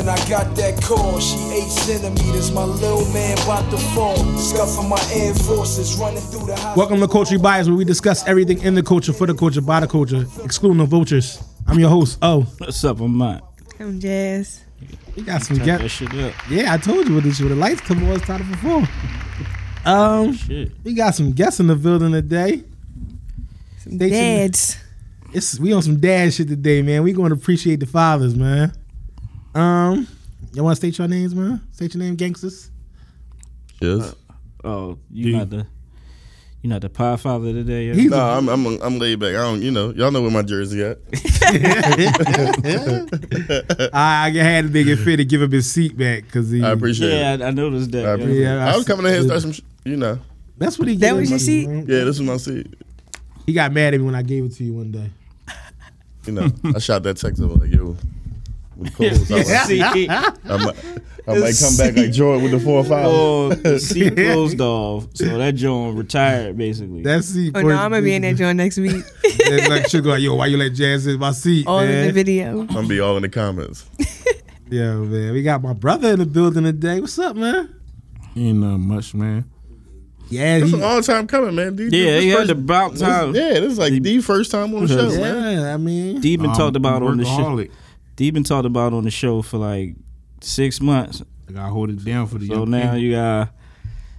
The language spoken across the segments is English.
107, I got that call. She eight centimeters, my little man about to fall. Scuffing my Air Forces, running through the house. Welcome to Culture Bias, where we discuss everything in the culture, for the culture, by the culture, excluding the vultures. I'm your host. Oh, What's up? I'm Mike. I'm Jazz. we got some Turn guests. shit up. Yeah, I told you what this when the lights come on, it's time to perform. Um, Shit. we got some guests in the building today. Some They should- dads. It's we on some dad shit today, man. We going to appreciate the fathers, man. Um, y'all want to state your names, man? State your name, gangsters. Yes. Oh, you not the you not the pie father today? Yo? He's No, I'm I'm I'm laid back. I don't, you know, y'all know where my jersey at. I, I had to make it fit to give him his seat back because he. I appreciate yeah, it. I, I noticed that. I, appreciate Yeah, it. I I was coming in here and start some, you know. That's what he. That gave was your seat? man. Yeah, this is my seat. He got mad at me when I gave it to you one day. You know, I shot that text over like, yo, with Coles, I, like, See, I might, I might come back like Jordan with the four or five. oh, the seat closed off, so that John retired basically. That seat. Oh no, I'm gonna be in that joint next week. Then like sugar, like, yo, why you let Jazz in my seat, All man? in the video. I'm gonna be all in the comments. Yeah, man. We got my brother in the building today. What's up, man? Ain't nothing much, man. Yeah, It's he, an all time coming, man. D- yeah, this he had first- the about this- time. Yeah, this is like the first time on the show, man. yeah. I mean, D been Um, talked about on the show. D been talked about on the show for like six months. I gotta hold it down for the So now people. you got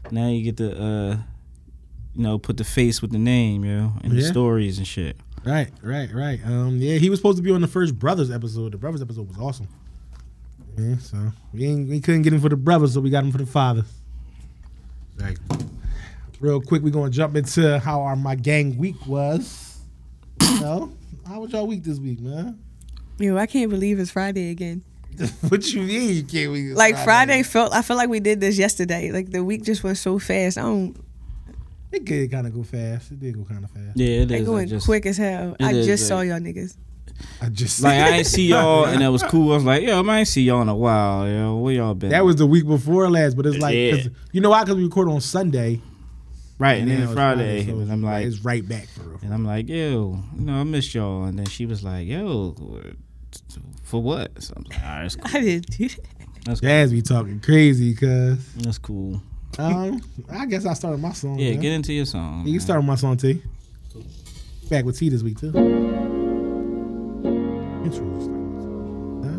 now you get to uh you know put the face with the name, yo, and the stories and shit. right, right, right. Um, yeah, he was supposed to be on the first brothers episode. The brothers episode was awesome. Yeah, so we ain't, we couldn't get him for the brothers, so we got him for the fathers. Like, Real quick, we're gonna jump into how our my gang week was. You know, how was y'all week this week, man? Yo, I can't believe it's Friday again. what you mean you can't? We Like Friday felt I feel like we did this yesterday. Like the week just went so fast. I don't It did kind of go fast. It did go kind of fast. Yeah, it it is. going I just, quick as hell. I is, just like- saw y'all niggas. I just Like I ain't see y'all, and that was cool. I was like, yo, man, I ain't see y'all in a while, yo. Where y'all been? That was the week before last, but it's like, Yeah. you know why? Because we record on Sunday, right, and now then it's Friday, so and I'm like, it's right back for real. and I'm like, yo, you know, I missed y'all, and then she was like, yo, for what? So I'm like, all right, that's cool. I didn't do that. That's cool. Jazz be talking crazy, cause That's cool. um, I guess I started my song. Yeah, man. get into your song. You can start with my song T. Back with T this week too. Intro. Huh?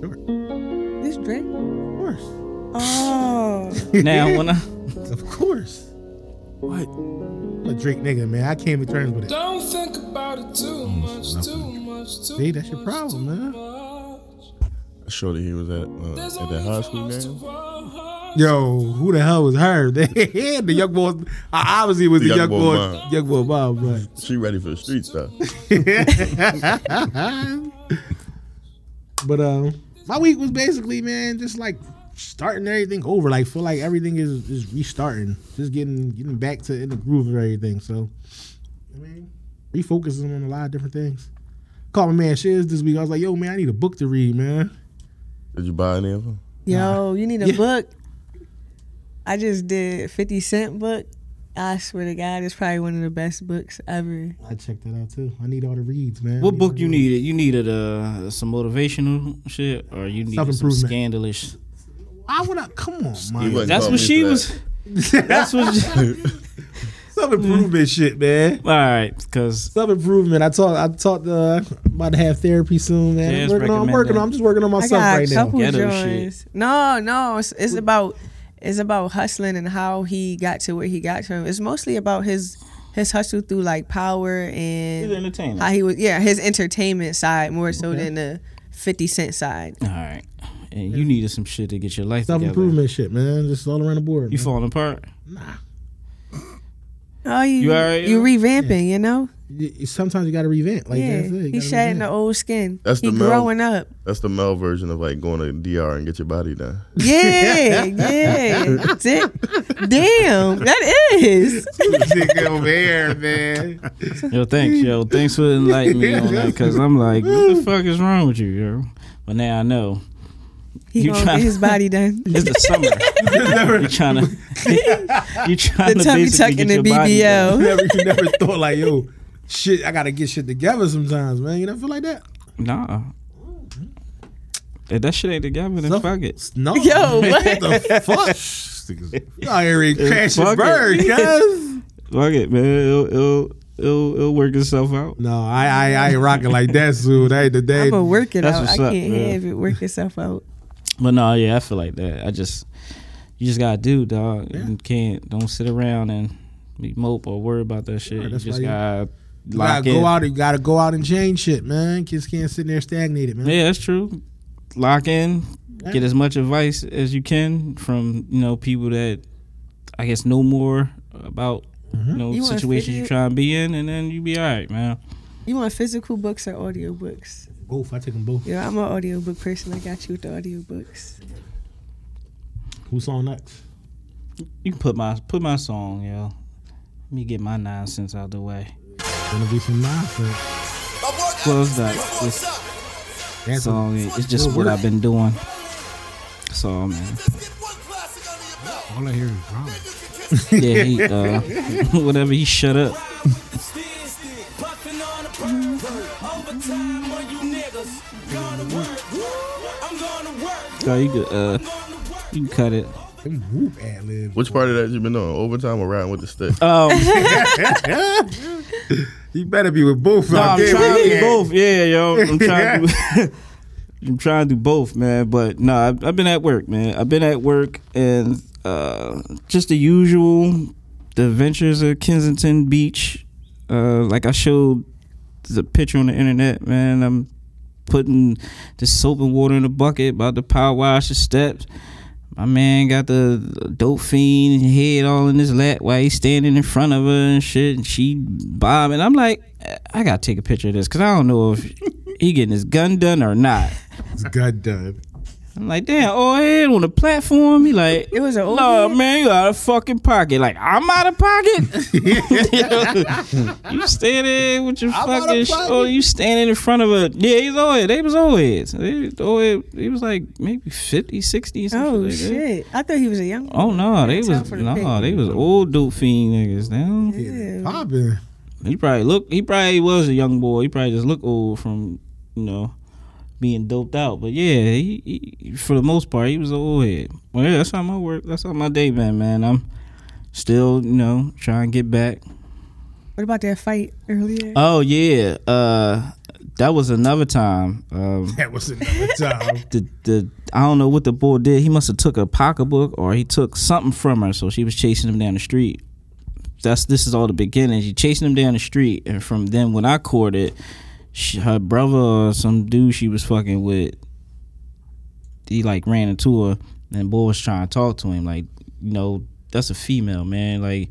Sure. This Drake? Of course. Oh. now when I Of course. what? I'm a Drake nigga, man. I came to terms with it. Don't think about it too much, too much, too See, that's your problem, too man. much. Shorty, he was at uh, at that high school us game. Yo, who the hell was her? the young boy, obviously it was the, The young, young boy boy, young boy mom, right? She ready for the street stuff. but um, my week was basically, man, just like starting everything over. Like feel like everything is is restarting, just getting getting back to in the groove of everything. So, I mean, refocusing on a lot of different things. Called my man Shiz this week. I was like, yo, man, I need a book to read, man. Did you buy any of them? Yo, you need a Yeah. book. I just did 50 Cent book. I swear to God, it's probably one of the best books ever. I checked that out too. I need all the reads, man. What book you the- needed? You needed uh some motivational shit, or you needed some Self-improvement. scandalous? I would not come on, He man. That's what she for that. was. That's what. Self improvement shit, man. All right, because Self improvement. I taught. I taught. Uh, about to have therapy soon, man. I'm working on. I'm recommend working that. on. I'm just working on I myself got right a now. couple Ghetto joints. No, no, it's, it's about it's about hustling and how he got to where he got to. It's mostly about his his hustle through like power he's and entertaining. how he was. Yeah, his entertainment side more so than the Fifty Cent side. All right, and you needed some shit to get your life Self improvement shit, man. Just all around the board. You man. falling apart. Nah. Oh, you You alright, you yo? revamping, you know? Sometimes you got to revamp. Like yeah, that's it. You he's gotta shedding the old skin. That's he the male- growing up. That's the male version of like going to DR and get your body done. Yeah, yeah. Damn, that is. Nigga over here, man. Yo, thanks, yo, thanks for enlightening me on that, because I'm like, what the fuck is wrong with you, yo? But now I know. He You gonna tryna- get his body done. It's the summer. you trying to, you trying The to tummy basically tuck get the your body You done. Never, you never thought like, yo, shit. I gotta get shit together sometimes, man. You never feel like that. Nah, If that shit ain't together, then So- fuck it. No. Yo, what? the fuck? You out here Yeah, crashing fuck it. birds, cuz. Fuck it, man. It'll it'll it'll, it'll work itself out. No, I, I I ain't rocking like that, Sue. That ain't the day. I'm gonna work it That's out. I what's can't up, man. have it work itself out. But no, yeah, I feel like that. I just you just gotta do, dog. Yeah. You can't don't sit around and be mope or worry about that shit. Right, you just gotta You lock gotta in. go out. You gotta go out and change shit, man. Kids can't sit there stagnated, man. Yeah, that's true. Lock in. Yeah. Get as much advice as you can from you know people that I guess know more about Mm-hmm. you know You situations you fidget? try and be in, and then you be all right, man. You want physical books or audio books? Both. I take them both. Yeah, I'm an audiobook person. I got you with the audiobooks. Who's on next? You can put my put my song, yo. Let me get my nonsense out the way. Gonna be some nonsense. Close that. This That's song is it's just what work. I've been doing. So all, man. All I hear is drama. Yeah, he uh, whatever he shut up. Oh, you could uh, you can cut it. them whoop ad libs. Which part of that you been on? Overtime or riding with the stick? Um, You better be with both. no, I'm trying to do both. Yeah, yo, I'm trying to. Do, I'm trying to do both, man. But no, I've, I've been at work, man. I've been at work and uh, just the usual, the adventures of Kensington Beach. Uh, like I showed the picture on the internet, man. I'm putting the soap and water in the bucket, about to power wash the steps. My man got the dope fiend head all in his lap while he's standing in front of her and shit, and she bobbing. I'm like, I gotta take a picture of this because I don't know if he getting his gun done or not. It's good done. I'm like, damn, old head on the platform. He like, It was an old no head? man, you out of fucking pocket. Like I'm out of pocket. you standing there with your I'm fucking. Sh- oh, you standing in front of a. Yeah, he's old head. They was old heads. They, old head, he was like maybe 50, 60, some Oh like that. shit! I thought he was a young. one. Oh no, they Tell was for the no, pic. they was old dope fiend niggas. Now Yeah. Popping. he probably look. He probably was a young boy. He probably just looked old from you know being doped out. But yeah, he, he for the most part he was an old head. Well, yeah, that's how my work. That's how my day been, man. I'm still you know trying to get back. What about that fight earlier? Oh yeah, uh, that was another time. Um, That was another time. the the I don't know what the boy did. He must have took a pocketbook or he took something from her, so she was chasing him down the street. That's this is all the beginning. She chasing him down the street, and from then when I courted, she, her brother or some dude she was fucking with, he like ran into her, and boy was trying to talk to him like, you know, that's a female man, like.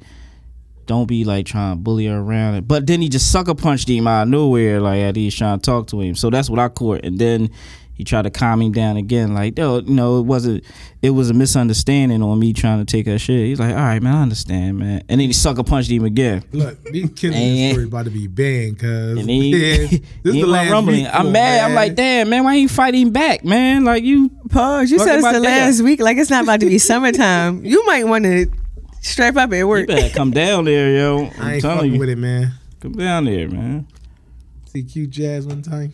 Don't be like trying to bully her around. But then he just sucker punched him out of nowhere, like as he's trying to talk to him. So that's what I caught. And then he tried to calm him down again, like, you know, it wasn't it was a misunderstanding on me trying to take her shit. He's like, all right, man, I understand, man. And then he sucker punched him again. Look, these kids And- story about to be banned, cuz. And he, this he is the last rumbling. week I'm mad. I'm like, damn, man, why ain't you fighting back, man? Like you Pause. You said it's the that. last week. Like it's not about to be summertime. You might want to strap up at work. you better come down there, yo. I I'm ain't telling fucking you. with it, man. Come down there, man. See cute jazz one time.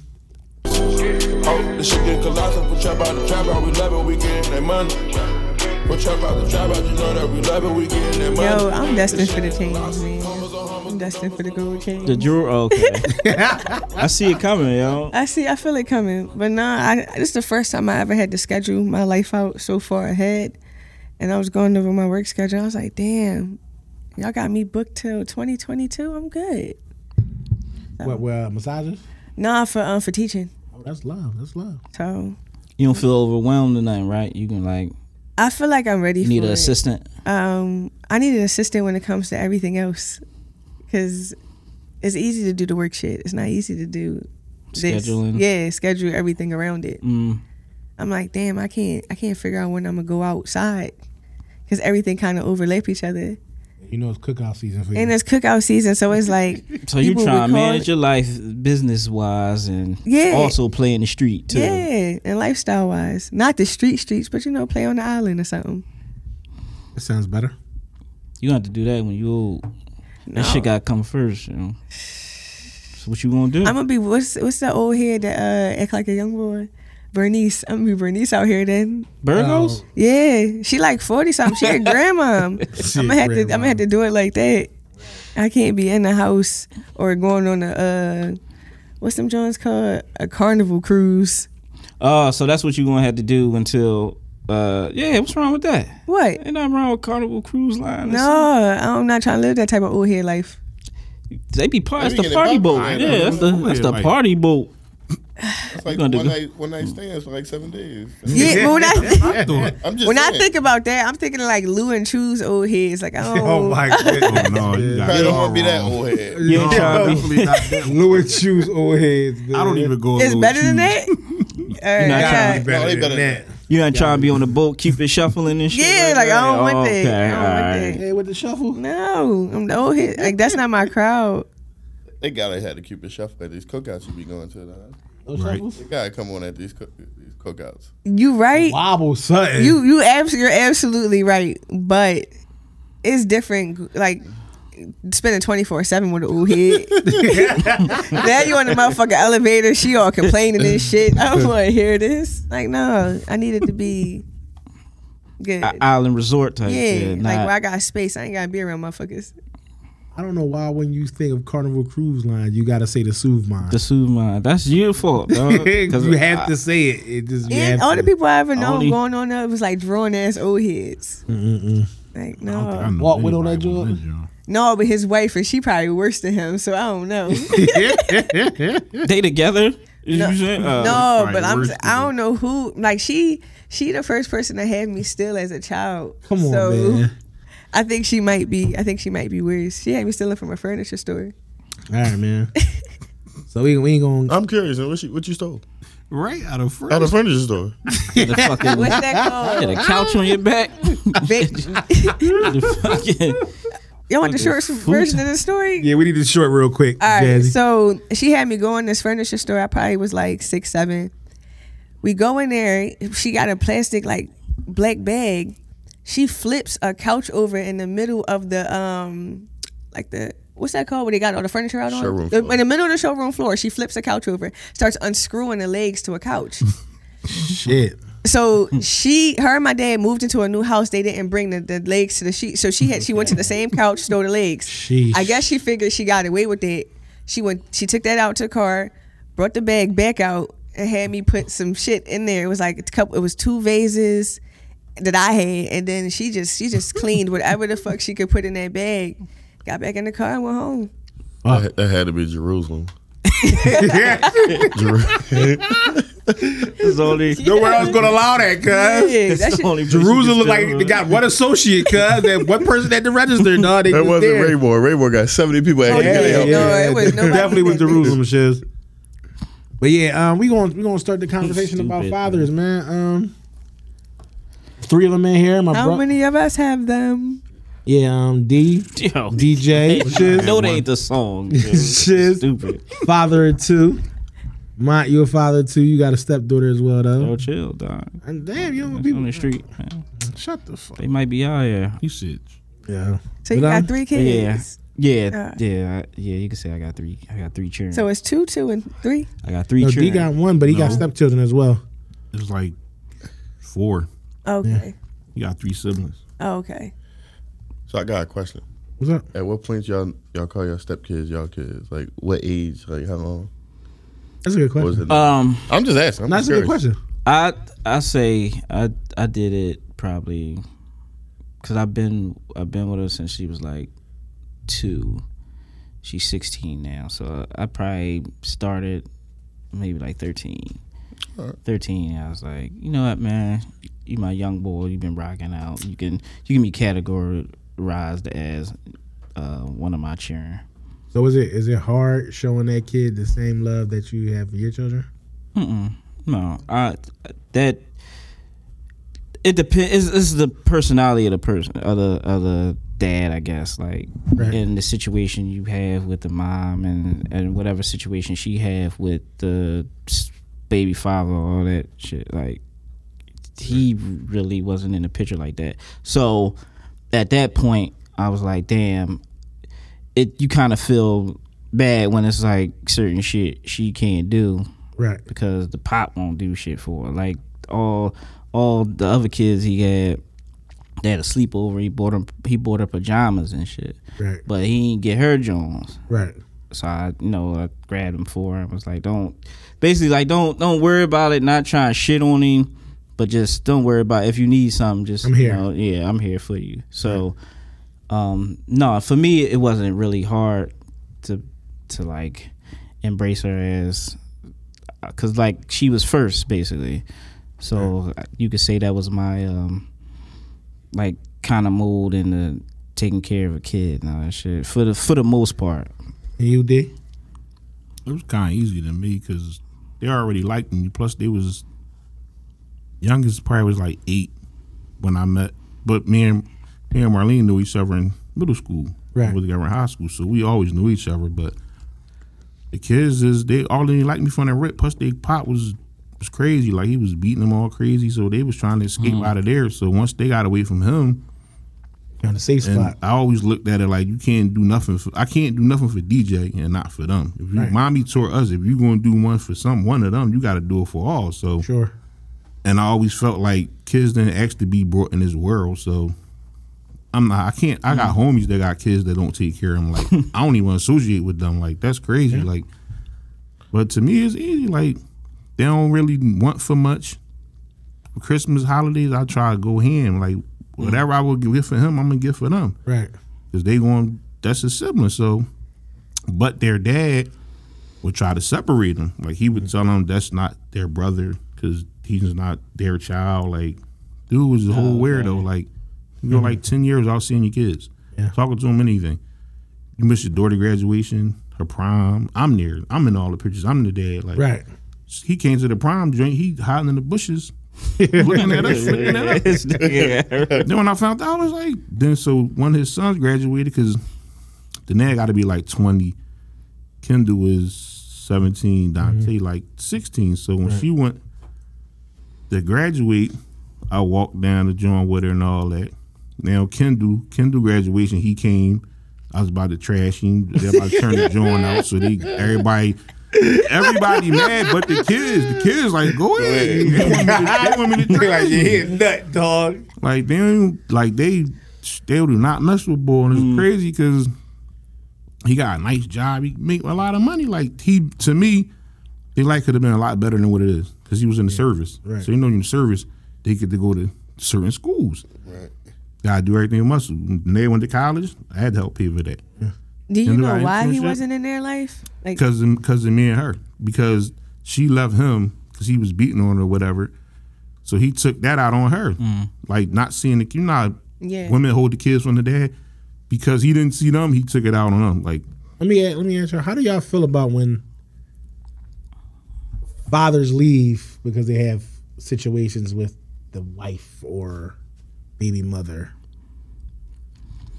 Oh, this shit get colossal. Put trap out the trap out, we love it, we getting that money. Put trap out the trap out, you know that we love it, we getting that money. Yo, I'm destined for the change, man. I'm destined for the gold chain. The Drew, okay. I see it coming, yo. I see. I feel it coming, but nah. I, this is the first time I ever had to schedule my life out so far ahead, and I was going over my work schedule. I was like, damn, y'all got me booked till 2022. I'm good. What, well, massages? Nah, for um for teaching. That's love. That's love. So You don't feel overwhelmed or nothing, right? You can like I feel like I'm ready you need for an it. assistant. Um, I need an assistant when it comes to everything else, because it's easy to do the work shit. It's not easy to do this. Scheduling. Yeah, schedule everything around it. Mm. I'm like, damn, I can't, I can't figure out when I'm gonna go outside, because everything kind of overlap each other. You know it's cookout season for you. And it's cookout season, so it's like, So you people trying to manage it- your life business wise and Yeah. also play in the street too. yeah, and lifestyle wise, not the street streets, but you know, play on the island or something. That sounds better. You have to do that when you old. No. That shit got to come first, you know. So what you gonna do? I'm gonna be what's what's that old head that uh, act like a young boy, Bernice. I'm gonna be Bernice out here then. Burgos? Yeah, she like forty something. She a grandma. I'm gonna have to. I'm gonna have to do it like that. I can't be in the house or going on a uh, what's them Jones called a carnival cruise. Oh, so that's what you're gonna have to do until uh yeah, what's wrong with that? What? Ain't nothing wrong with Carnival Cruise Line. or No, I'm not trying to live that type of old head life. They be part They that's the party boat. Yeah, that's the that's the party boat. It's like gonna do? one night, one night mm. stands for like seven days. Yeah, but when I I'm just when I think about that, I'm thinking like Lou and Chu's old heads. Like, oh, Oh my goodness. Oh, no, you got Probably don't want to be that old head. You ain't trying to be Definitely not that. Louis Shoes old heads. Man. I don't even go. it's Lil better than Cheese. that. All right, not trying to No, they than better than that. You not trying to be on the boat, keep it shuffling and shit. Yeah, like, I don't want that. Okay, I don't want that. Hey, with the shuffle. No, I'm the old head. Like that's not my crowd. They gotta have to keep it shuffle at these cookouts you be going to. Though. Those Right. shuffles? They gotta come on at these cook, these cookouts. You right. Wobble something. You you abs- you're absolutely right, but it's different. Like spending twenty four seven with an old head. now you on the motherfucking elevator. She all complaining and shit. I don't want to hear this. Like no, I need it to be good. I- Island resort type. yeah, shit, like not- where I got space, I ain't gotta be around motherfuckers. I don't know why when you think of Carnival Cruise Line, you got to say the soothe mind. the Suma. That's your fault, dog. 'Cause you have I- to say it. It just you And have all the people I ever know Only- going on there was like drawing ass old heads. Mm-mm. Like I don't think no, Walk with on that anybody joint? joint. no, but his wife and she probably worse than him. So I don't know. They together? Is No. you? Uh, no, but I'm I don't know who like she she the first person to had me still as a child. Come on, so man. I think she might be I think she might be worse. She had me stealing from a furniture store. All right, man. so we, we ain't gonna. I'm curious. What you what you stole? Right out of front. Out of furniture store. the fucking What's that had called? a couch on your back. Vic, the fucking want the short version of the story? Yeah, we need to short real quick. All right, Jazzy. so she had me go in this furniture store. I probably was like six, seven. We go in there. She got a plastic like black bag. She flips a couch over in the middle of the um, like the what's that called? Where they got all the furniture out on? Showroom The- floor. in the middle of the showroom floor. She flips a couch over, starts unscrewing the legs to a couch. Shit. So she, her and my dad moved into a new house. They didn't bring the, the legs to the sheet. So she had she went to the same couch, stole the legs. Sheesh. I guess she figured she got away with it. She went. She took that out to the car, brought the bag back out, and had me put some shit in there. It was like a couple. It was two vases that I had, and then she just she just cleaned whatever the fuck she could put in that bag. Got back in the car and went home. That, that had to be Jerusalem. It's only Nowhere else gonna allow that, cuz. Yeah, that shit, only Jerusalem look like they got one associate, cuz, and one person at the register, dog. They That wasn't there. Raymour. Raymour got 70 people Oh, his yeah, help. No, it was definitely was. Jerusalem shiz. But yeah, um, we gonna we gonna start the conversation about Stupid, fathers, man. Um, three of them in here. My how bro, many of us have them? yeah, um, D, Yo, DJ, shiz, no, they ain't the song. shiz, Stupid. father of two. Mont, you a father too. You got a stepdaughter as well, though. Yo, chill, dog. And damn, you know It's people. on the street, man. Shut the fuck. They might be out here. You said Yeah. So you But, got three kids. Yeah, Uh. yeah, I- yeah. You can say I got three. I got three children. So it's two, two, and three. I got three No, D children. got one, but he got stepchildren as well. it was like four. Okay. You got three siblings. Oh, okay. So I got a question. What's up? At what point y'all y'all call your stepkids y'all kids? Like what age? Like how long? That's a good What was question. it? um, I'm just asking. I'm That's just a good curious. question. I I say I I did it probably because I've been I've been with her since she was like two. She's sixteen now, so I probably started maybe like thirteen. Alright. Thirteen, I was like, you know what, man, you my young boy. You've been rocking out. You can you can be categorized as uh, one of my children. So is it is it hard showing that kid the same love that you have for your children? Mm-mm. No, I that it depends. It's, it's the personality of the person, of the of the dad, I guess. Like Right. in the situation you have with the mom, and and whatever situation she have with the baby father, all that shit. Like he really wasn't in the picture like that. So at that point, I was like, damn. It you kind of feel bad when it's like certain shit she can't do Right. because the pop won't do shit for her. Like all all the other kids he had, they had a sleepover. He bought him. he bought her pajamas and shit, Right. but he didn't get her Jones. Right. So I, you know, I grabbed him for. I was like, don't, basically, like, don't, don't worry about it. Not trying to shit on him, but just don't worry about it. if you need something. Just, I'm here. You know, yeah, I'm here for you. So, um, no, for me, it wasn't really hard to, to like, embrace her as, because like she was first, basically. So you could say that was my, um, like, kind of mold into taking care of a kid and all that shit for the for the most part. And you did? It was kind of easy to me because they already liked me. Plus, they was youngest probably was like eight when I met. But me and me and Marlene knew each other in middle school. Right. We together in high school, so we always knew each other. But the kids is they all they like me from the rip. Plus, they pop was was crazy. Like he was beating them all crazy. So they was trying to escape mm. out of there. So once they got away from him, You're on the safe and spot. I always looked at it like you can't do nothing. For, I can't do nothing for DJ and not for them. If you, Right. mommy taught us, if you're gonna do one for some one of them, you got to do it for all. So, Sure. And I always felt like kids didn't actually be brought in this world. So, I'm not. I can't. I got homies that got kids that don't take care of them. Like I don't even associate with them. Like that's crazy. Like, but to me, it's easy. Like they don't really want for much. For Christmas holidays, I try to go ham. Like mm. whatever I would give for him, I'm gonna give for them Right. because they going that's his sibling. So, but their dad would try to separate them. Like he would mm. tell them that's not their brother because he's not their child. Like dude was a whole oh, weirdo. Like you go like ten years without seeing your kids, Yeah. talking to them anything. You miss your daughter graduation, her prom. I'm there. I'm in all the pictures. I'm the dad. Like Right. he came to the prom joint. He hiding in the bushes. looking at us, looking at us. Then when I found out, I was like, then so one of his sons graduated because the nag got to be like 20. Kendall is 17, Dante mm-hmm. like 16. So when she went to graduate, I walked down to joint with her and all that. Now Kendall, Kendall graduation, he came. I was about to trash him. They about to turn the joint out. So they everybody everybody mad but the kids. The kids like, go ahead. They want me to, they want me to trash like you you. hit nut, dog. Like they don't, like they they do not mess with boy, and it's mm. crazy because he got a nice job. He make a lot of money. Like he to me, his life could have been a lot better than what it is because he was in the service. right. So you know, in the service, they get to go to certain schools. Right. Gotta do everything with muscle. When they went to college, I had to help pay for that Do you And know I why he wasn't in their life? Like, because of, cause of me and her because she left him because he was beating on her or whatever. So he took that out on her, mm. like not seeing the you know how yeah. women hold the kids from the dad because he didn't see them. He took it out on them. Like Let me let me answer. How do y'all feel about when fathers leave because they have situations with the wife or baby mother?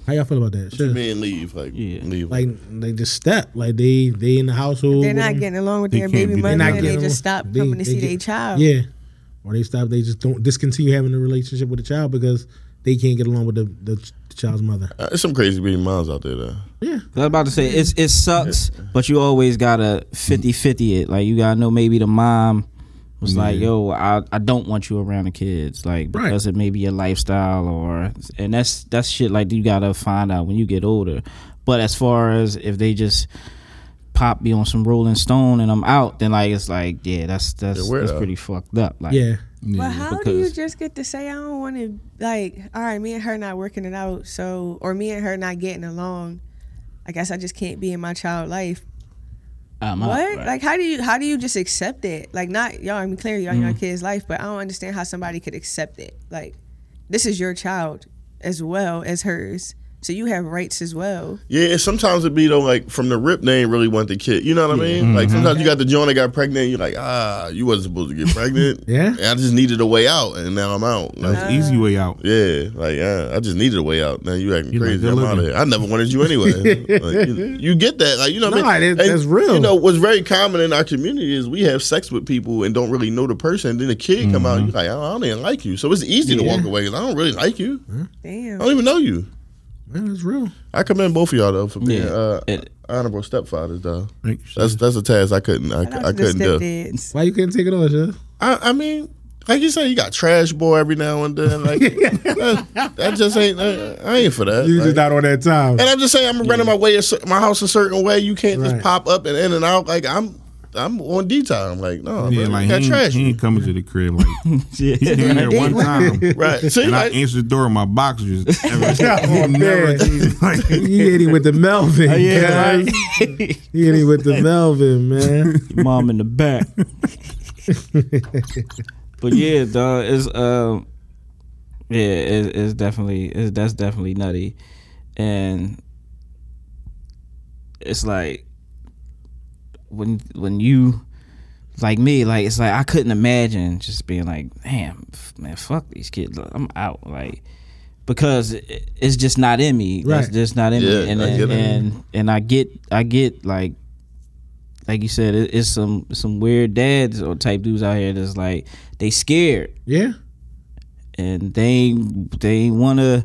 How y'all feel about that? What you Sure. mean leave? Like Yeah. leave. Like they just step, like they they in the household. They're not getting along with They their baby mother, They're not and they just along. stop They- coming to they see their child. Yeah, or they stop. They just don't discontinue having a relationship with the child because they can't get along with the, the, the child's mother. Uh, There's some crazy baby moms out there though. Yeah, I was about to say it's it sucks, but you always gotta 50-50 it. Like you gotta know maybe the mom was like, "Yo, I, I don't want you around the kids," like Right. because it may be your lifestyle or and that's that's shit like you gotta find out when you get older. But as far as if they just pop be on some Rolling Stone and I'm out, then like it's like yeah, that's that's Yeah, weirdo. that's pretty fucked up. Like yeah. But how do you just get to say I don't want to like? All right, me and her not working it out, so or me and her not getting along. I guess I just can't be in my child life. I'm out, What? right. Like how do you how do you just accept it? Like not y'all. I mean, clearly y'all Mm-hmm. your kid's life, but I don't understand how somebody could accept it. Like this is your child as well as hers, so you have rights as well. Yeah, sometimes it be though like from the rip they ain't really want the kid. You know what I mean? Like sometimes you got the joint that got pregnant. You're like, ah, you wasn't supposed to get pregnant. Yeah. And I just needed a way out, and now I'm out. Like, that's the easy way out. yeah, like yeah, I just needed a way out. Now you acting You like crazy. good I'm out of here. I never wanted you anyway. like, you, you get that? Like you know, what No, I mean? that- And, that's real. You know, what's very common in our community is we have sex with people and don't really know the person. And then the kid come out, you're like, I don't even like you. So it's easy to walk away because I don't really like you. Damn. I don't even know you. Man, that's real. I commend both of y'all though for being. Yeah. Uh, It- honorable stepfathers though. Thank you, That's that's a task I couldn't I, Shout I couldn't do. stepdads. Why you couldn't take it on, sure? I, I mean, like you said, you got trash boy every now and then. Like that, that just ain't. I, I ain't for that. You Like- just not on that time. and I'm just saying, I'm running my way, a cer- my house a certain way. You can't Right. just pop up and in and out. Like I'm, I'm on D time. Like no, yeah, bro, like you he ain't, trash. he ain't coming to the crib. Like Yeah. he came there one time, right. See, and I like, answered the door in my boxers. Ever, Oh, never, man. like, He hit him with the Melvin. Oh, yeah, guys. right. He hit him with the Melvin, man. Mom in the back. but yeah, dog, it's um, yeah, it, it's definitely it's that's definitely nutty, and it's like when when you like me, like it's like I couldn't imagine just being like, damn, man, fuck these kids, I'm out, like because it's just not in me. That's Right. just not in Yeah, me, and I and, get and and I get I get like like you said, it, it's some some weird dads or type dudes out here that's like they scared Yeah. and they they ain't wanna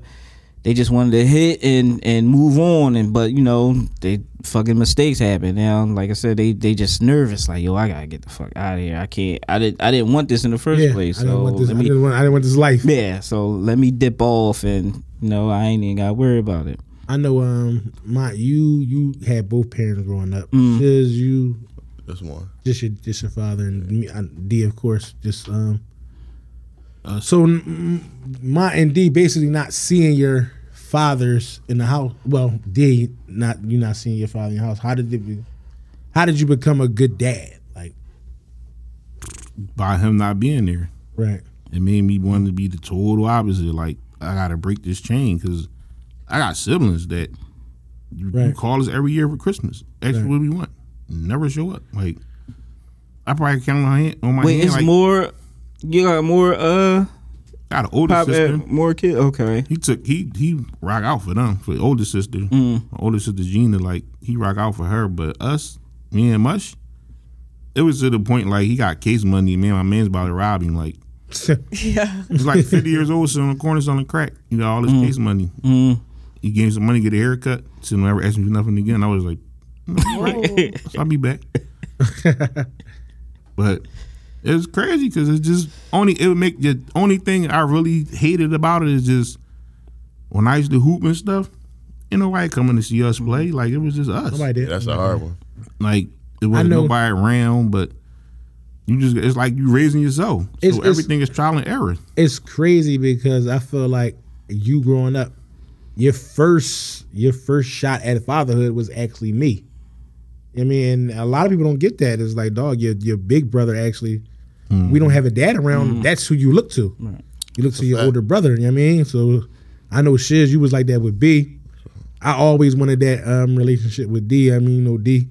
they just wanted to hit and and move on and but you know they fucking mistakes happen now like I said they they just nervous like yo I gotta get the fuck out of here I can't I didn't I didn't want this in the first Yeah. place I didn't want this. let I didn't want. I didn't want this life. yeah so let me dip off and you know I ain't even gotta worry about it I know. Um, my you you had both parents growing up. Mm. Shiz, you this one. just your just your father and me, uh, D of course. Just um. So mm, my and D basically not seeing your fathers in the house. Well, D not you not seeing your father in the house. How did it? Be, how did you become a good dad? Like by him not being there, right. it made me want to be the total opposite. Like I gotta break this chain because I got siblings that you, you call us every year for Christmas. Ask Right. what we want, never show up. Like I probably count on my hand on my wait hand. it's like, more you got more uh got an older pop sister. more kid okay He took he he rock out for them for the older sister. Mm. My older sister Gina, like he rock out for her, but us, me and Mush, it was to the point like he got case money. Man, my man's about to rob him. Like Yeah. he's like fifty years old, sitting on the corners on the crack. He got all this case money. mm. He gave me some money, to get a haircut. So never asked me for nothing again. I was like, "Mm, right. so I'll be back. but it was crazy because it just only it would make the only thing I really hated about it is just when I used to hoop and stuff. Ain't nobody coming to see us mm-hmm. play. Like it was just us. Nobody did. Yeah, that's a hard one. Like it wasn't nobody around, but you just it's like you raising yourself. It's- so it's- everything is trial and error. it's crazy because I feel like you growing up, your first your first shot at fatherhood was actually me. I mean, a lot of people don't get that. It's like, dog, your your big brother actually. We don't have a dad around. That's who you look to. You look to your fact. older brother. You know what I mean? So I know Shiz, you was like that with B. I always wanted that um, relationship with D. I mean, you know, D.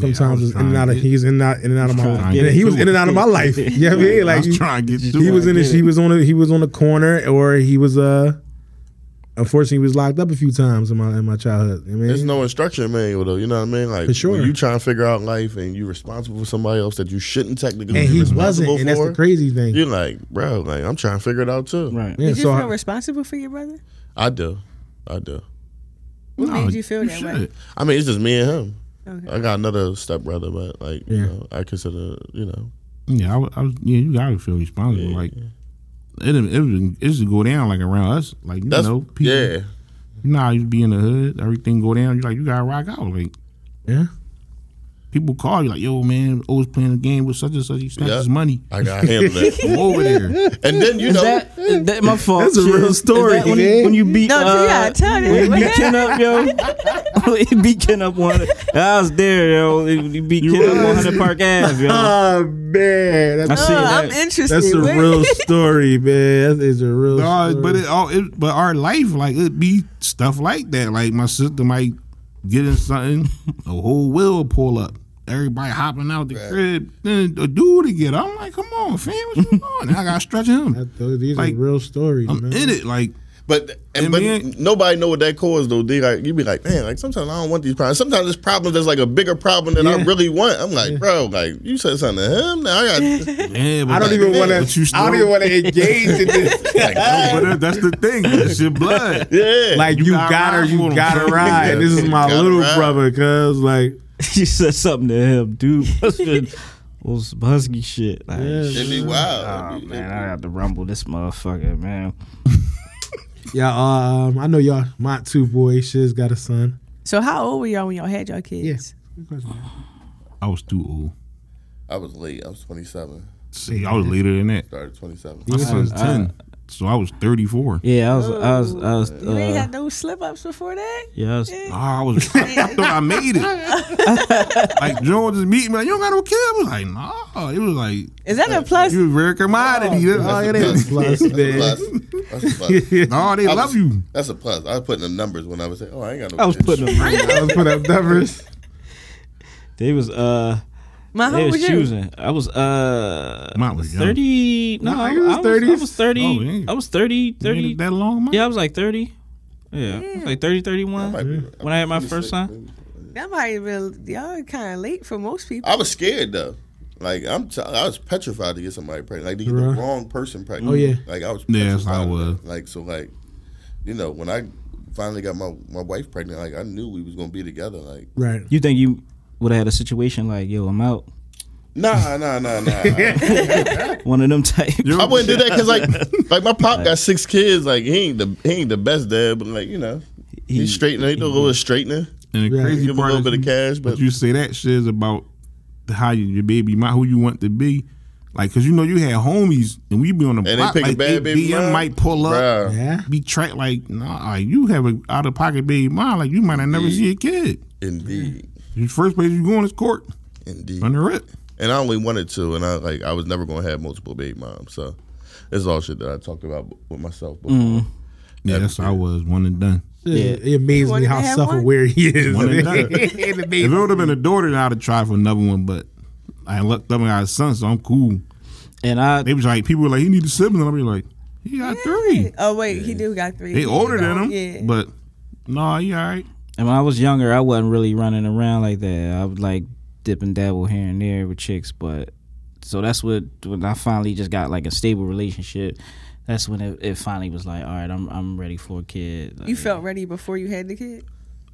Sometimes was was in and out of he's in and out in and out of my life. he was in and out of my life. You know I mean? I Like was trying to get he through was it. in the, he was on a, he was on the corner or he was uh unfortunately he was locked up a few times in my in my childhood. I mean, There's no instruction manual though. You know what I mean? Like For sure. when you trying to figure out life and you're responsible for somebody else that you shouldn't technically and be he responsible wasn't, and that's for. the crazy thing. You're like, bro, like I'm trying to figure it out too. right Yeah, Did you so feel I- responsible for your brother? I do, I do. What No, made you feel that way? I mean, it's just me and him. Okay. I got another stepbrother, but like you know, I consider you know. Yeah, I, was- I was. Yeah, you gotta feel responsible. Yeah. Like it, it, was- it used to go down like around us. Like you That's know, people, yeah. You know you be in the hood, everything go down. You like you gotta rock out. Like yeah, people call you like, yo man, always playing a game with such and such. He snatches Yeah. his money. I got him. that. Over there. and then you Is know, that, is that my fault? That's a Shiz? real Is story, that when, you, when you beat No, uh, you gotta tell it. when you What beat Ken up, yo. When you beat Ken up one. I was there, yo. You beat You Ken up was. 100 Park Ave, yo. Oh man, I that's, see Oh, I'm that. interested. that's a real story, man. That is a real. No, story. but it all. It, but our life, like it be stuff like that. Like my sister might get in something, a whole wheel pull up. Everybody hopping out the crib, then a dude to get. I'm like, come on, fam, what's going on? And I gotta stretch him. That- these like, are real stories, I'm man. in it. Like But and, And but then- nobody know what that caused though. They like you be like, man, like sometimes I don't want these problems. Sometimes this problem is like a bigger problem than I really want. I'm like, bro, like you said something to him. Now I got Yeah, but I don't like, even want but you to. I don't even want to engage in this. like, But that's the thing. It's your blood. yeah. like you, You got gotta her, you gotta ride. This is my little ride. brother, cuz like, you said something to him, dude. Must was some husky shit. Like, Yeah. It'd be wild. Oh man, I got to rumble this motherfucker, man. Yeah. Um, I know y'all. My two boys, shiz got a son. So how old were y'all when y'all had y'all kids? Yes. I was too old. I was late. I was 27. See, I was later than that. Started 27. My son's I- ten, so I was thirty four. Yeah, I was, I was, I was. You ain't Uh, had no slip ups before that? yeah, I was. I was. I, I thought I made it. like Joe just meet me like, you don't got no kid. I was like, nah. It was like Is that a plus? you was very commodity. Oh, That's- it ain't a plus, That's a plus. That's a plus. no, they I love was- you. That's a plus. I was putting the numbers when I was saying, oh, I ain't got no I was kids. putting them. I was putting up numbers. They was uh, My they was was you? choosing. I was uh, Mine was young. thirty. No, Nah, I, you was I was, I was thirty. Oh, yeah. I was 30, 30 made that long, man. Yeah, I was like thirty. Yeah, I was like 30, 31. Might be- When I had my first son? That might have been y'all kind of late for most people. I was scared though. Like I'm, t- I was petrified to get somebody pregnant. Like to get Right. the wrong person pregnant. Oh, yeah. Like I was. Yeah, that's petrified how I was. Like so, like you know, when I finally got my my wife pregnant, like I knew we was gonna be together. Like Right. You think you would have had a situation like, yo, I'm out? nah, nah, nah, nah. One of them type. I wouldn't do that because like like my pop got six kids. Like he ain't the he ain't the best dad, but like you know He- he's straightening. He do a little straightening. And the Yeah. crazy Give him a little is bit of cash, But but you say that shit is about how you, your baby, my who you want to be. Like, cause you know you had homies, and we be on the they block. pick a like, bad baby BM mom? might pull up, Bruh. Yeah. be tracked like, nah, you have a out of pocket baby mom, like you might have never see a kid. indeed, The first place you going is court indeed. on the rip. and I only wanted to, and I like I was never gonna have multiple baby moms. So it's all shit that I talked about with myself before. Mm. Yeah, that's how I was one and done. Yeah. It amazes me how self aware he is. One and done. It If amazes it would have been a daughter, then I'd have tried for another one. But I looked up and got a son, so I'm cool. And I, They was like, people were like, he need a sibling. I'll be like, he got three. Oh wait, he do got three. They older than him, Yeah. but no, he all right. And when I was younger, I wasn't really running around like that. I would like dip and dabble here and there with chicks, but so that's what when I finally just got like a stable relationship. That's when it, it finally was like, all right, I'm I'm ready for a kid. Like, you felt ready before you had the kid.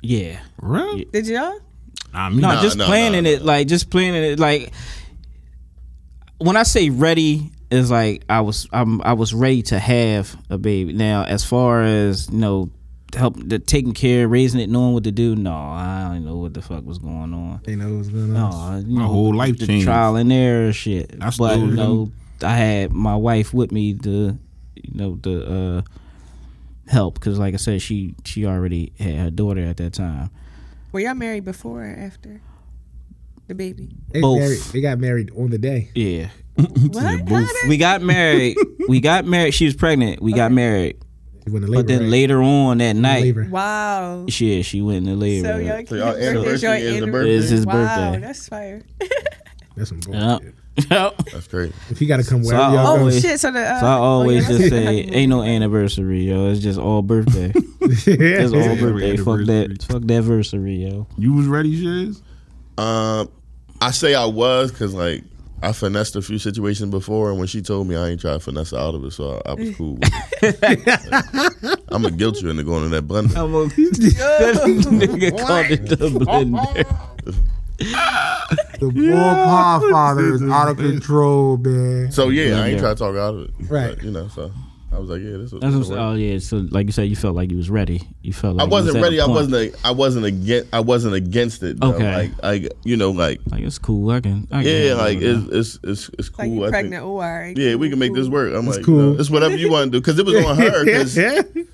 yeah. Really? Did y'all? I mean, No, Nah, just nah, planning nah, it, like just planning it, like when I say ready is like I was I'm I was ready to have a baby. Now, as far as you know, help the taking care, raising it, knowing what to do. No, I don't know what the fuck was going on. They know what's going No, on. you My know, whole life the changed. trial and error shit. I but you know, I had my wife with me to, you know, to uh, help because, like I said, she she already had her daughter at that time. Were y'all married before or after the baby? They, both. married, they got married on the day. Yeah, What? How both. did- we got married. we got married. She was pregnant. We got married. When the labor, But then right? later on that night. Wow. yeah, she went into labor. So y'all, So y'all his your anniversary is the anniversary. birthday? It's his wow, birthday. that's fire. That's some bullshit. Yep. Yep. That's great. If he got to come So wherever I y'all Oh go, always- shit! So the uh, So I always oh, yeah, just say, ain't no anniversary, yo. It's just all birthday. It's all Yeah, birthday. Fuck that. Fuck that anniversary, yo. You was ready, Shiz? Um, I say I was because like I finessed a few situations before, and when she told me I ain't trying to finesse her out of it, so I, I was cool. With it. I'm gonna guilt you into going in that blender. I'm a that nigga called it the blender. the bull paw father is out of control, man. So yeah, I ain't Yeah. trying to talk her out of it. Right. But, you know, so I was like, yeah, this. That's was what I'm this saying. will work. Oh yeah. So like you said, you felt like you was ready. You felt like I was wasn't at a ready. I wasn't. A, I wasn't against. I wasn't against it. Though. Okay. Like, like you know, like Like it's cool. I can. I can yeah, like it's it's it's, it's cool. Like you I think- pregnant? Oh, all right. Yeah, we can make this work. I'm It's like, cool. no, it's whatever you want to do because it was on her because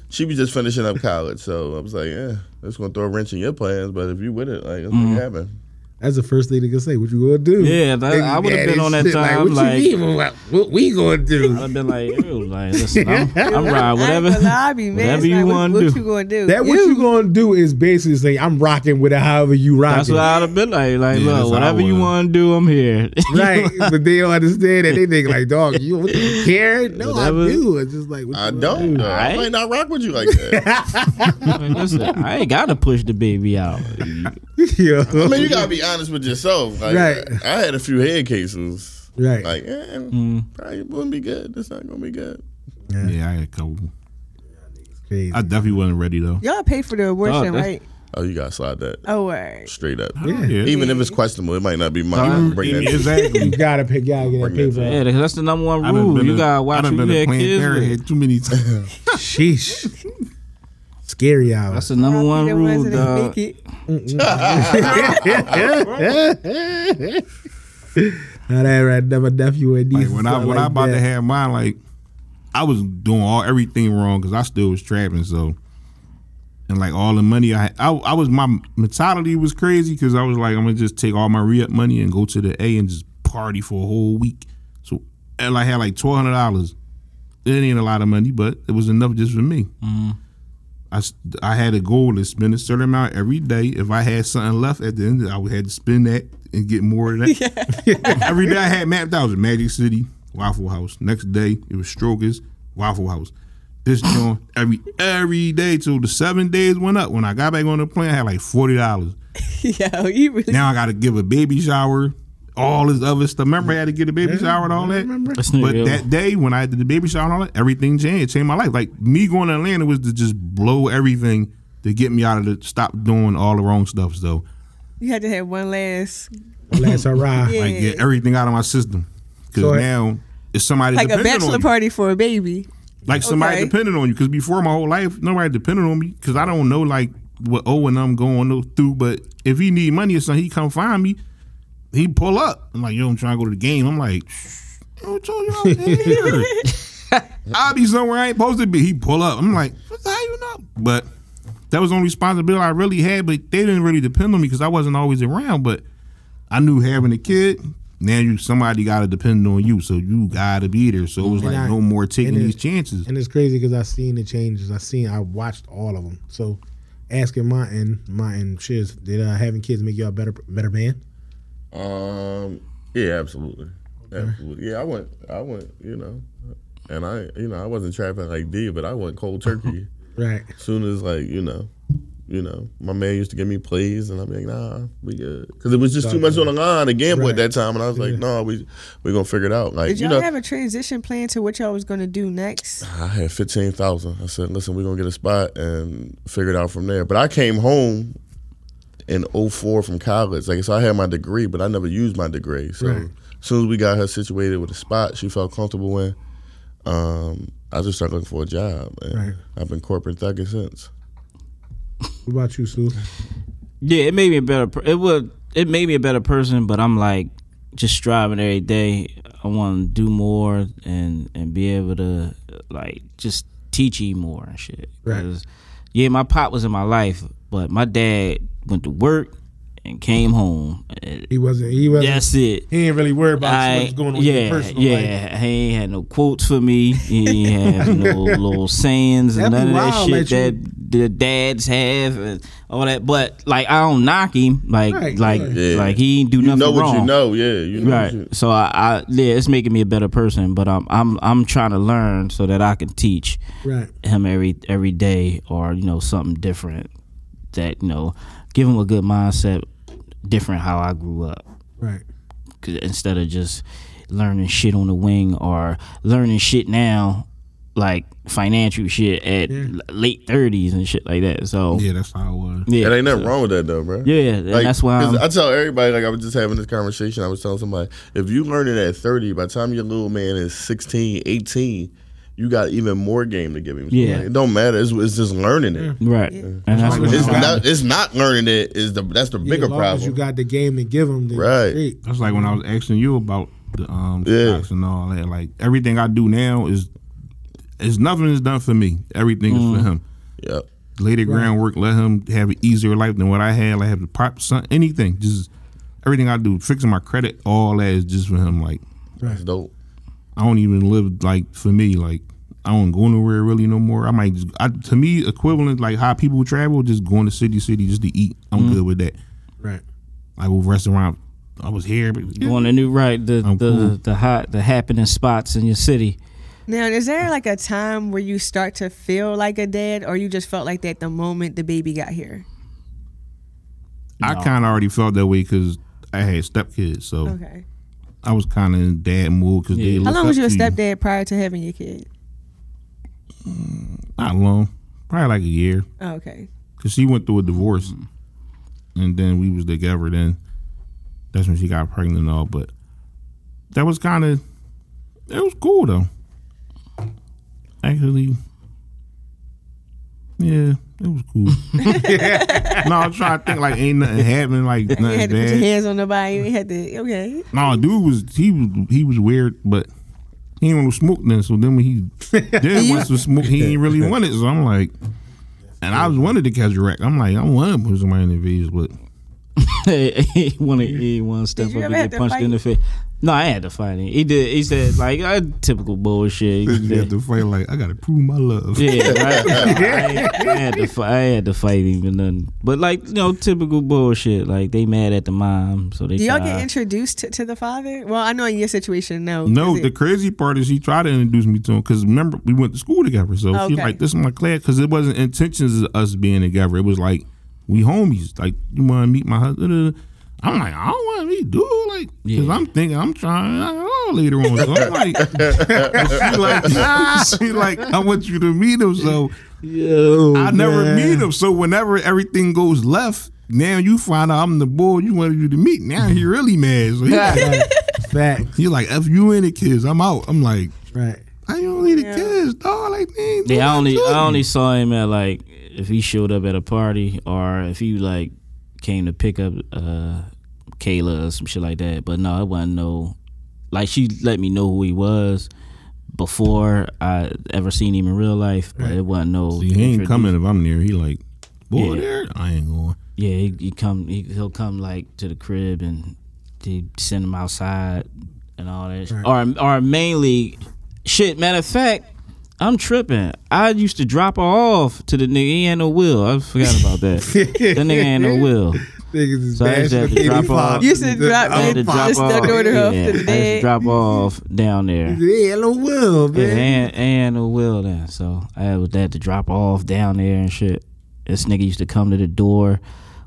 she was just finishing up college. So I was like, yeah, it's gonna throw a wrench in your plans, but if you with it, like, let's Mm-hmm. make it happen. That's the first thing they can say. What you gonna do? Yeah, that- They I would've been on that shit, time, what like- you mean? What, what we gonna do? I've been like, ew, like, listen, I'm, I'm riding whatever, gonna lie, I be mad. whatever you like, what- want what to do. you gonna do? That what you gonna do is basically say I'm rocking with it however you rock. That's what I'd have been like. Like, Yeah, look, whatever you want to do, I'm here. right, but they don't understand that. They think like, dog, you what, do you care? No, Whatever. I do. It's just like what I don't. do? Though. I Alright. might not rock with you like that. Man, listen, I ain't got to push the baby out. Yeah, I mean, you gotta be honest with yourself. Like, Right. I had a few head cases. right. Like, eh, Mm. probably wouldn't be good. That's not gonna be good. Yeah, I had a couple. Crazy. I definitely wasn't ready though. Y'all pay for the abortion, that's- right? Oh, you gotta slide that Oh, word. straight up. Yeah. Yeah. Even if it's questionable, it might not be mine. Uh, Bring that. exactly. You gotta pick. Gotta get that Bring that paper. Yeah, that's the number one rule. You a- gotta I watch done who been you a had kids with. Too many times. Sheesh. Scary hour. That's the number one rule, that dog. make it. Now that right, never nephew and like when I when I about to have mine, like I was doing all everything wrong because I still was trapping. So and like all the money I had, I, I was my mentality was crazy because I was like I'm gonna just take all my re up money and go to the A and just party for a whole week. So and I had like twelve hundred dollars. It ain't a lot of money, but it was enough just for me. Mm-hmm. I, I had a goal to spend a certain amount every day. If I had something left at the end, I would have to spend that and get more of that. every day I had mapped out. Was Magic City, Waffle House. Next day it was Strokers, Waffle House. This joint every every day till the seven days went up. When I got back on the plane, I had like forty dollars. Yo, you really. Now I got to give a baby shower, all this other stuff. Remember I had to get a baby shower and all that. But real. that day when I did the baby shower and all that, everything changed. It changed my life. Like me going to Atlanta was to just blow everything to get me out of the stop doing all the wrong stuff. So You had to have one last, last hurrah. Yeah. like get everything out of my system. Because So- now it's somebody like a bachelor on you. party for a baby. Like somebody Okay. depending on you. Because before my whole life, nobody depended on me. Because I don't know like what O and I'm going through. But if he need money or something, he come find me. He pull up. I'm like, yo, I'm trying to go to the game. I'm like, who told you I was in here? I'll be somewhere I ain't supposed to be. He pull up. I'm like, hell you know? But that was the only responsibility I really had. But they didn't really depend on me because I wasn't always around. But I knew having a kid. Now you somebody got to depend on you, so you got to be there. So it was And like I- no more taking these chances. And it's crazy because I seen the changes. I seen. I watched all of them. So, asking Martin, Martin Shiz, did uh, having kids make you a better better man? Um. Yeah, absolutely. Absolutely. Yeah, I went. I went. You know, and I, you know, I wasn't trapping like D, but I went cold turkey. Right. soon as like you know, you know, my man used to give me plays, and I'm like, nah, we good, because it was just too much on the line to gamble Right. at that time, and I was like, no, we we gonna figure it out. Like Did you y'all know, have a transition plan to what y'all was gonna do next? I had fifteen thousand. I said, listen, we're gonna get a spot and figure it out from there. But I came home in 04 from college. Like so I had my degree, but I never used my degree. So Right. as soon as we got her situated with a spot she felt comfortable in, um, I just started looking for a job. And Right. I've been corporate thugging since. What about you, Sue? Yeah, it made me a better. It would. It made me a better person. But I'm like just striving every day. I want to do more and and be able to like just teach you more and shit. Right. 'Cause, Yeah, my pop was in my life, but my dad went to work and came home. He wasn't. He wasn't. That's it. He ain't really worried about I, what's going on yeah, in personal yeah. life. He ain't had no quotes for me. He ain't have no little sayings and none of that shit that the dads have and all that. But like, I don't knock him. Like, Right, like, right. Yeah. like he ain't do You nothing know what wrong. you know, yeah. You know what Right. you- So I, I, yeah, it's making me a better person. But I'm, I'm, I'm trying to learn so that I can teach Right. him every every day, or you know, something different. That you know, give him a good mindset, different how I grew up. Right. 'Cause instead of just learning shit on the wing or learning shit now like financial shit at Yeah. late 30s and shit like that so yeah, Yeah, that's how it was. It ain't nothing wrong with that though, bro. yeah and Like, that's why 'cause I'm, I tell everybody, like I was just having this conversation. I was telling somebody, if you learn it at 30, by the time your little man is 16, 18, you got even more game to give him. So, Yeah. like, it don't matter. It's, it's just learning it. right and that's what It's you I'm- got- not. It's not learning it. Is the that's the Yeah, bigger problem. as you got the game to give him. Then Right. Great. That's like when I was asking you about the um Yeah. stocks and all that. Like everything I do now is is nothing is done for me. Everything is for him. Yep. Lay the groundwork, let him have an easier life than what I had. Like have the pop son anything. Just everything I do, fixing my credit, all that is just for him. Like That's dope. I don't even live like for me. Like I don't go nowhere really no more. I might just I, to me equivalent like how people travel, just going to city city just to eat. I'm mm-hmm. good with that. Right. Like with restaurant, I was here, but Going to new right the I'm the cool. the hot the happening spots in your city. Now, is there like a time where you start to feel like a dad, or you just felt like that the moment the baby got here? I kind of already felt that way because I had stepkids, so Okay. I was kind of in dad mood because they. Yeah. How long was up you a to stepdad prior to having your kid? Mm, not long, probably like a year. Oh, okay. Cause she went through a divorce, mm-hmm. and then we was together. Then that's when she got pregnant and all. But that was kind of it was cool though. Actually, yeah, it was cool. no, I'm trying to think like ain't nothing happening, like You had to put your hands on nobody. You had to. Okay. No, dude was he was he was weird, but he didn't want to smoke then. So then when he did want to smoke, he didn't really want it. So I'm like, and I was wanted to catch a wreck. I'm like, I want to put somebody in the face, but he want to he want to step Did up and get to punched in the face. No, I had to fight him. He did. He said like uh, typical bullshit. He you have to fight like I got to prove my love. Yeah, right. I, I had to fight. I had to fight him and nothing. But like you know, typical bullshit. Like they mad at the mom, so they. Do y'all try- get introduced to, to the father? Well, I know in your situation, no. No, the it- crazy part is he tried to introduce me to him because remember we went to school together. So Okay. she's like, "This is my class," because it wasn't intentions of us being together. It was like we homies. Like you want to meet my husband? I'm like, I don't want to meet dude. Like, because Yeah. I'm thinking I'm trying I don't know, later on. So I'm like, she like, she like, I want you to meet him. So Yo, I never man. meet him. So whenever everything goes left. Now you find out I'm the boy you wanted you to meet. Now he really mad. So he like, Facts. he like, F you and the kids, I'm out. I'm like, Right. I don't need the Yeah. kids, dog. Like, they ain't do Yeah, I only I only saw him at like if he showed up at a party or if he like came to pick up uh Kayla or some shit like that. But no, it wasn't no like she let me know who he was before I ever seen him in real life. But it wasn't no. See, he ain't coming if I'm near. He like, boy, Yeah. there. I ain't going. Yeah, he, he come. He, he'll come like to the crib and they send him outside and all that. shit. Or or mainly, shit. Matter of fact, I'm tripping. I used to drop her off to the nigga. He ain't no will. I forgot about that. that nigga ain't no will. Niggas is So I used to have to drop the off. baby You said drop- I had to Just drop the off. daughter off to the I used to drop off down there. Yeah, no will, Yeah, man. and and no will then. So I had had to drop off down there and shit. This nigga used to come to the door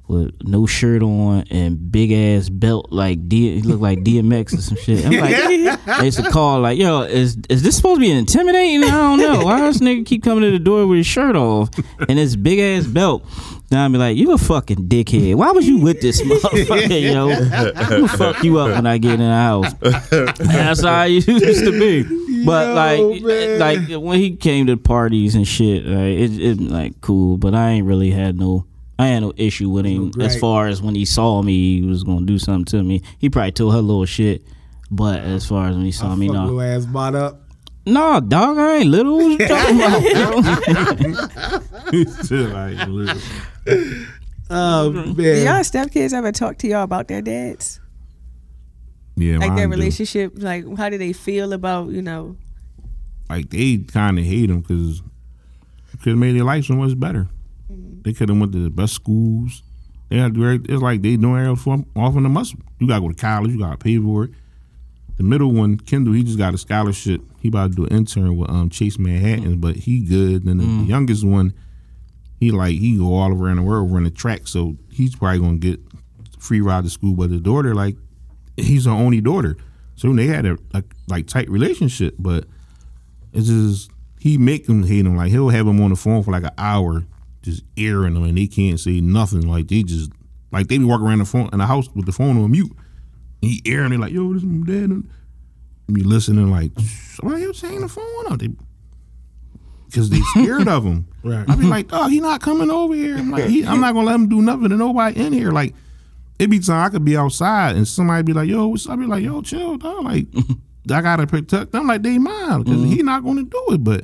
with no shirt on and big ass belt like D. He looked like DMX or some shit. I'm like, I used to call like, yo, is is this supposed to be intimidating? I don't know. Why this nigga keep coming to the door with his shirt off and his big ass belt? Then I'd be like, you a fucking dickhead. Why was you with this motherfucker, yo? I'm gonna fuck you up when I get in the house. That's how I used to be. But Yo, like, man. like when he came to parties and shit, like it, it like cool. But I ain't really had no, I had no issue with him No as far as when he saw me, he was gonna do something to me. He probably told her little shit. But as far as when he saw me, Fuck no, little ass bought up. no, dog, I ain't little. What you talking about? bro? Still like, little. Oh Do y'all man. stepkids ever talk to y'all about their dads? yeah, Like mine their do. relationship? Like how do they feel about, you know? Like they kind of hate him because could have made their life so much better. They could have went to the best schools. They had to. It's like they doing everything else off in the muscle. You gotta go to college. You gotta pay for it. The middle one, Kendall, he just got a scholarship. He about to do an intern with um Chase Manhattan, but he good. Then the, the youngest one, he like he go all around the world running track, so he's probably gonna get free ride to school. But the daughter, like, he's her only daughter, so they had a, a like tight relationship. But it's just he make them hate him. Like he'll have him on the phone for like an hour, just airing them, and they can't say nothing. Like they just like they be walking around the phone in the house with the phone on mute. And he airing it like, yo, this is my dad. And be listening like, why you saying the phone out? They because they scared of him. Right. I be like, oh, he not coming over here. I'm like, he, I'm not gonna let him do nothing to nobody in here. Like, it be time I could be outside and somebody be like, yo, what's up? I be like, yo, chill, dog. Like, I gotta protect them like they mine because mm-hmm. he not gonna do it. But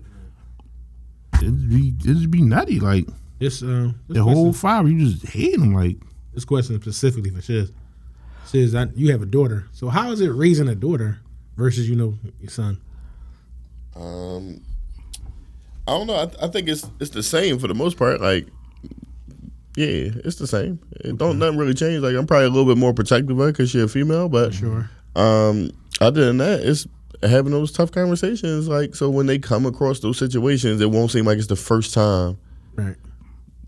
it be it be nutty. Like This um this the whole question, five, you just hate them Like, this question specifically for Shiz. says that you have a daughter. So how is it raising a daughter versus you know your son? Um, I don't know. I, I think it's it's the same for the most part. Like, yeah, it's the same. It don't nothing really change. Like, I'm probably a little bit more protective of her because she's a female, but Sure. um, other than that, it's having those tough conversations. Like, so when they come across those situations, it won't seem like it's the first time Right.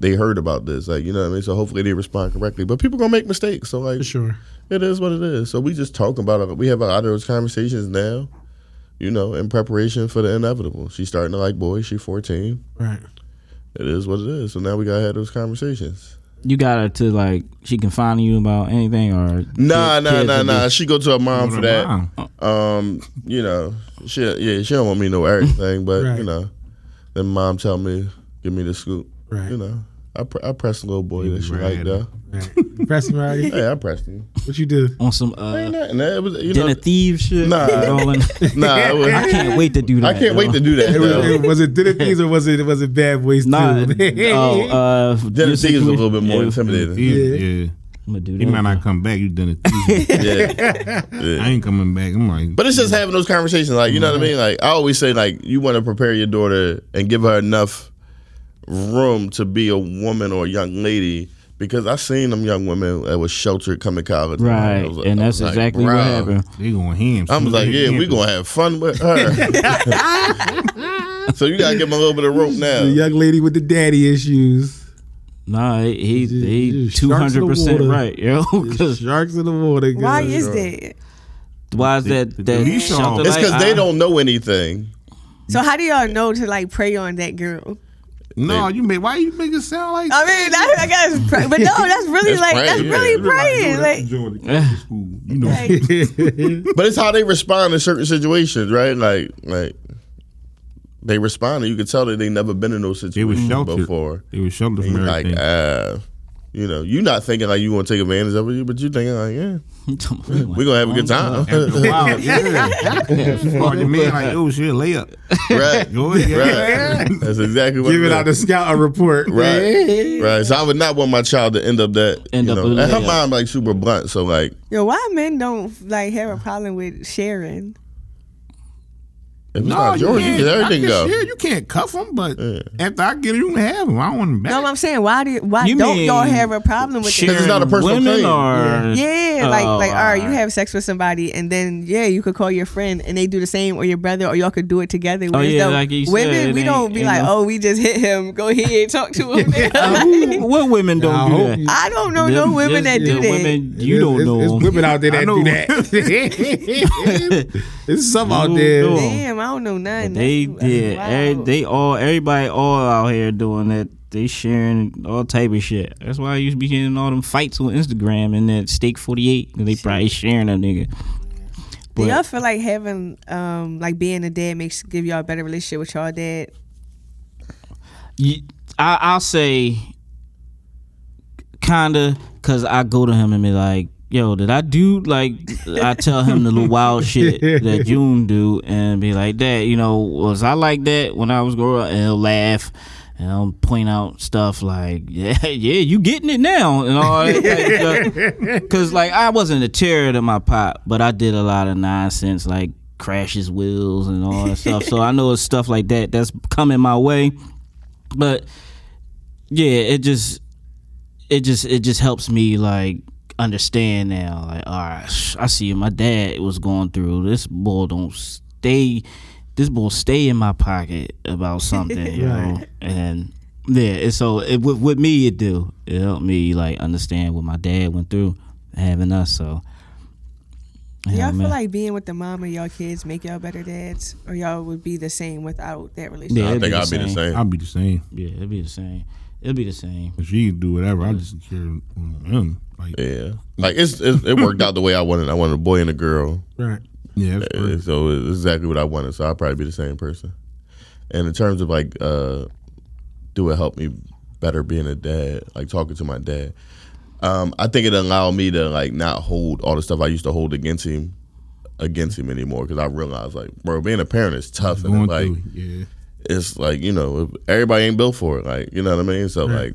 They heard about this. Like, you know what I mean? So hopefully they respond correctly. But people gonna make mistakes. So like, For sure. it is what it is. So we just talk about it. We have a lot of those conversations now. You know, in preparation for the inevitable. She's starting to like boys. She's 14. Right. It is what it is. So now we gotta have those conversations. You got her to like she can find you about anything or Nah, kid- nah, kids nah, nah. be- She go to her mom for that. mom. Um, you know, she yeah, she don't want me to know everything, but Right. you know, then mom tell me, give me the scoop. Right. You know, I pre- I pressed a little boy that was she right like at though. Right. You pressed him already? Hey, I pressed him. What you do? on some Ain't uh nothing. It was you dinner know. thieves shit. Nah. Rolling. Nah, it was, I can't wait to do that. I can't wait to do that. It was, though. it, was it Dinner Thieves or was it was it Bad Boys Nah, too? oh, uh, Dinner you Thieves is a little bit more yeah, intimidating. Yeah, yeah. I'm gonna do He that. might not come back. You done it. Yeah. I ain't coming back. I'm like, But it's just having those conversations, like you know what I mean. Like I always say, like you want to prepare your daughter and give her enough room to be a woman or a young lady. Because I seen them young women that was sheltered coming to college, I Right, was like- and that's was like, exactly what "Bruh." happened. they going ham. I was like, yeah, we gonna have fun with her. so you gotta give him a little bit of rope now. the young lady with the daddy issues. Nah, he he, he Just two sharks in the hundred percent water. right, yo. 'Cause Sharks in the water. Why is that? why is that that Esau- shelter It's like, because they don't know anything. So how do y'all know to like prey on that girl? No, you make. Why you make it sound like? I mean, that, I guess, pray, but no, that's really It's like praying, that's yeah. really You praying. Like, you know, like But it's how they respond in certain situations, right? Like, like they respond, and you can tell that they never been in those They was situations sheltered. before. they was sheltered And from you're like, everything. ah, you know, you're not thinking like you want to take advantage of it, but you're thinking like, yeah, we're gonna have a good time, After a while, yeah. Call your man like, oh shit, layup. right? Go ahead. Right. That's exactly what. Giving out the scout scouting report. Right, right. So I would not want my child to end up that. End you know, with and her layup. mom like super blunt, so like, yo, why men don't like have a problem with sharing? If it's No, not you yours, you can't. get everything can go. share. You can't cuff them, but Yeah. after I get it, you can have them. I don't want them back. No, I'm saying why do why You don't y'all have a problem with Because it's not a personal women claim. or Yeah, like Oh, like all right, you have sex with somebody, and then yeah, you could call your friend, and they do the same, or your brother, or y'all could do it together. Oh, yeah, the like you women, it we don't be like, no- oh, we just hit him. Go ahead, talk to him. Who- what women don't I do that? you- I don't know Them- no women that do that. Women, you It's- don't know. It's women out there that do that. It's some out there. Damn, I don't know nothing. They That's- yeah, every, they all everybody all out here doing that. They sharing all type of shit. That's why I used to be getting all them fights on Instagram and that Steak Forty Eight. They probably sharing a nigga. Do y'all feel like having um like being a dad makes give y'all a better relationship with y'all dad? you, I, I'll say kinda because I go to him and be like, "Yo, did I do like?" I tell him the little wild shit that June do, and be like, that, you know, was I like that when I was growing up?" And he'll laugh. And I'll point out stuff like, yeah, yeah, you getting it now, and all that. Because like I wasn't a terror to my pop, but I did a lot of nonsense like crashes wheels and all that stuff. So I know it's stuff like that that's coming my way. But yeah, it just it just it just helps me like understand now. Like, all right, I see my dad was going through this. Bull don't stay. This bull stay in my pocket about something, you know. And yeah, and so it, with, with me, it do it helped me like understand what my dad went through having us. So yeah, y'all man. feel like being with the mom of y'all kids make y'all better dads, or y'all would be the same without that relationship? Yeah, I it'd think be I'd the be the same. same. I'll be the same. yeah, it'd be the same. It'll be the same. She can do whatever, I just care on him. Like, yeah, Yeah, like it's, it's it worked out the way I wanted. I wanted a boy and a girl. Right. that's Uh, so it's exactly what I wanted. So I'll probably be the same person. And in terms of like, uh, do it help me better being a dad? Like talking to my dad. Um, I think it allowed me to like not hold all the stuff I used to hold against him against him anymore because I realized like, bro, being a parent is tough and going like through, yeah. it's like you know everybody ain't built for it. Like you know what I mean. So Right. like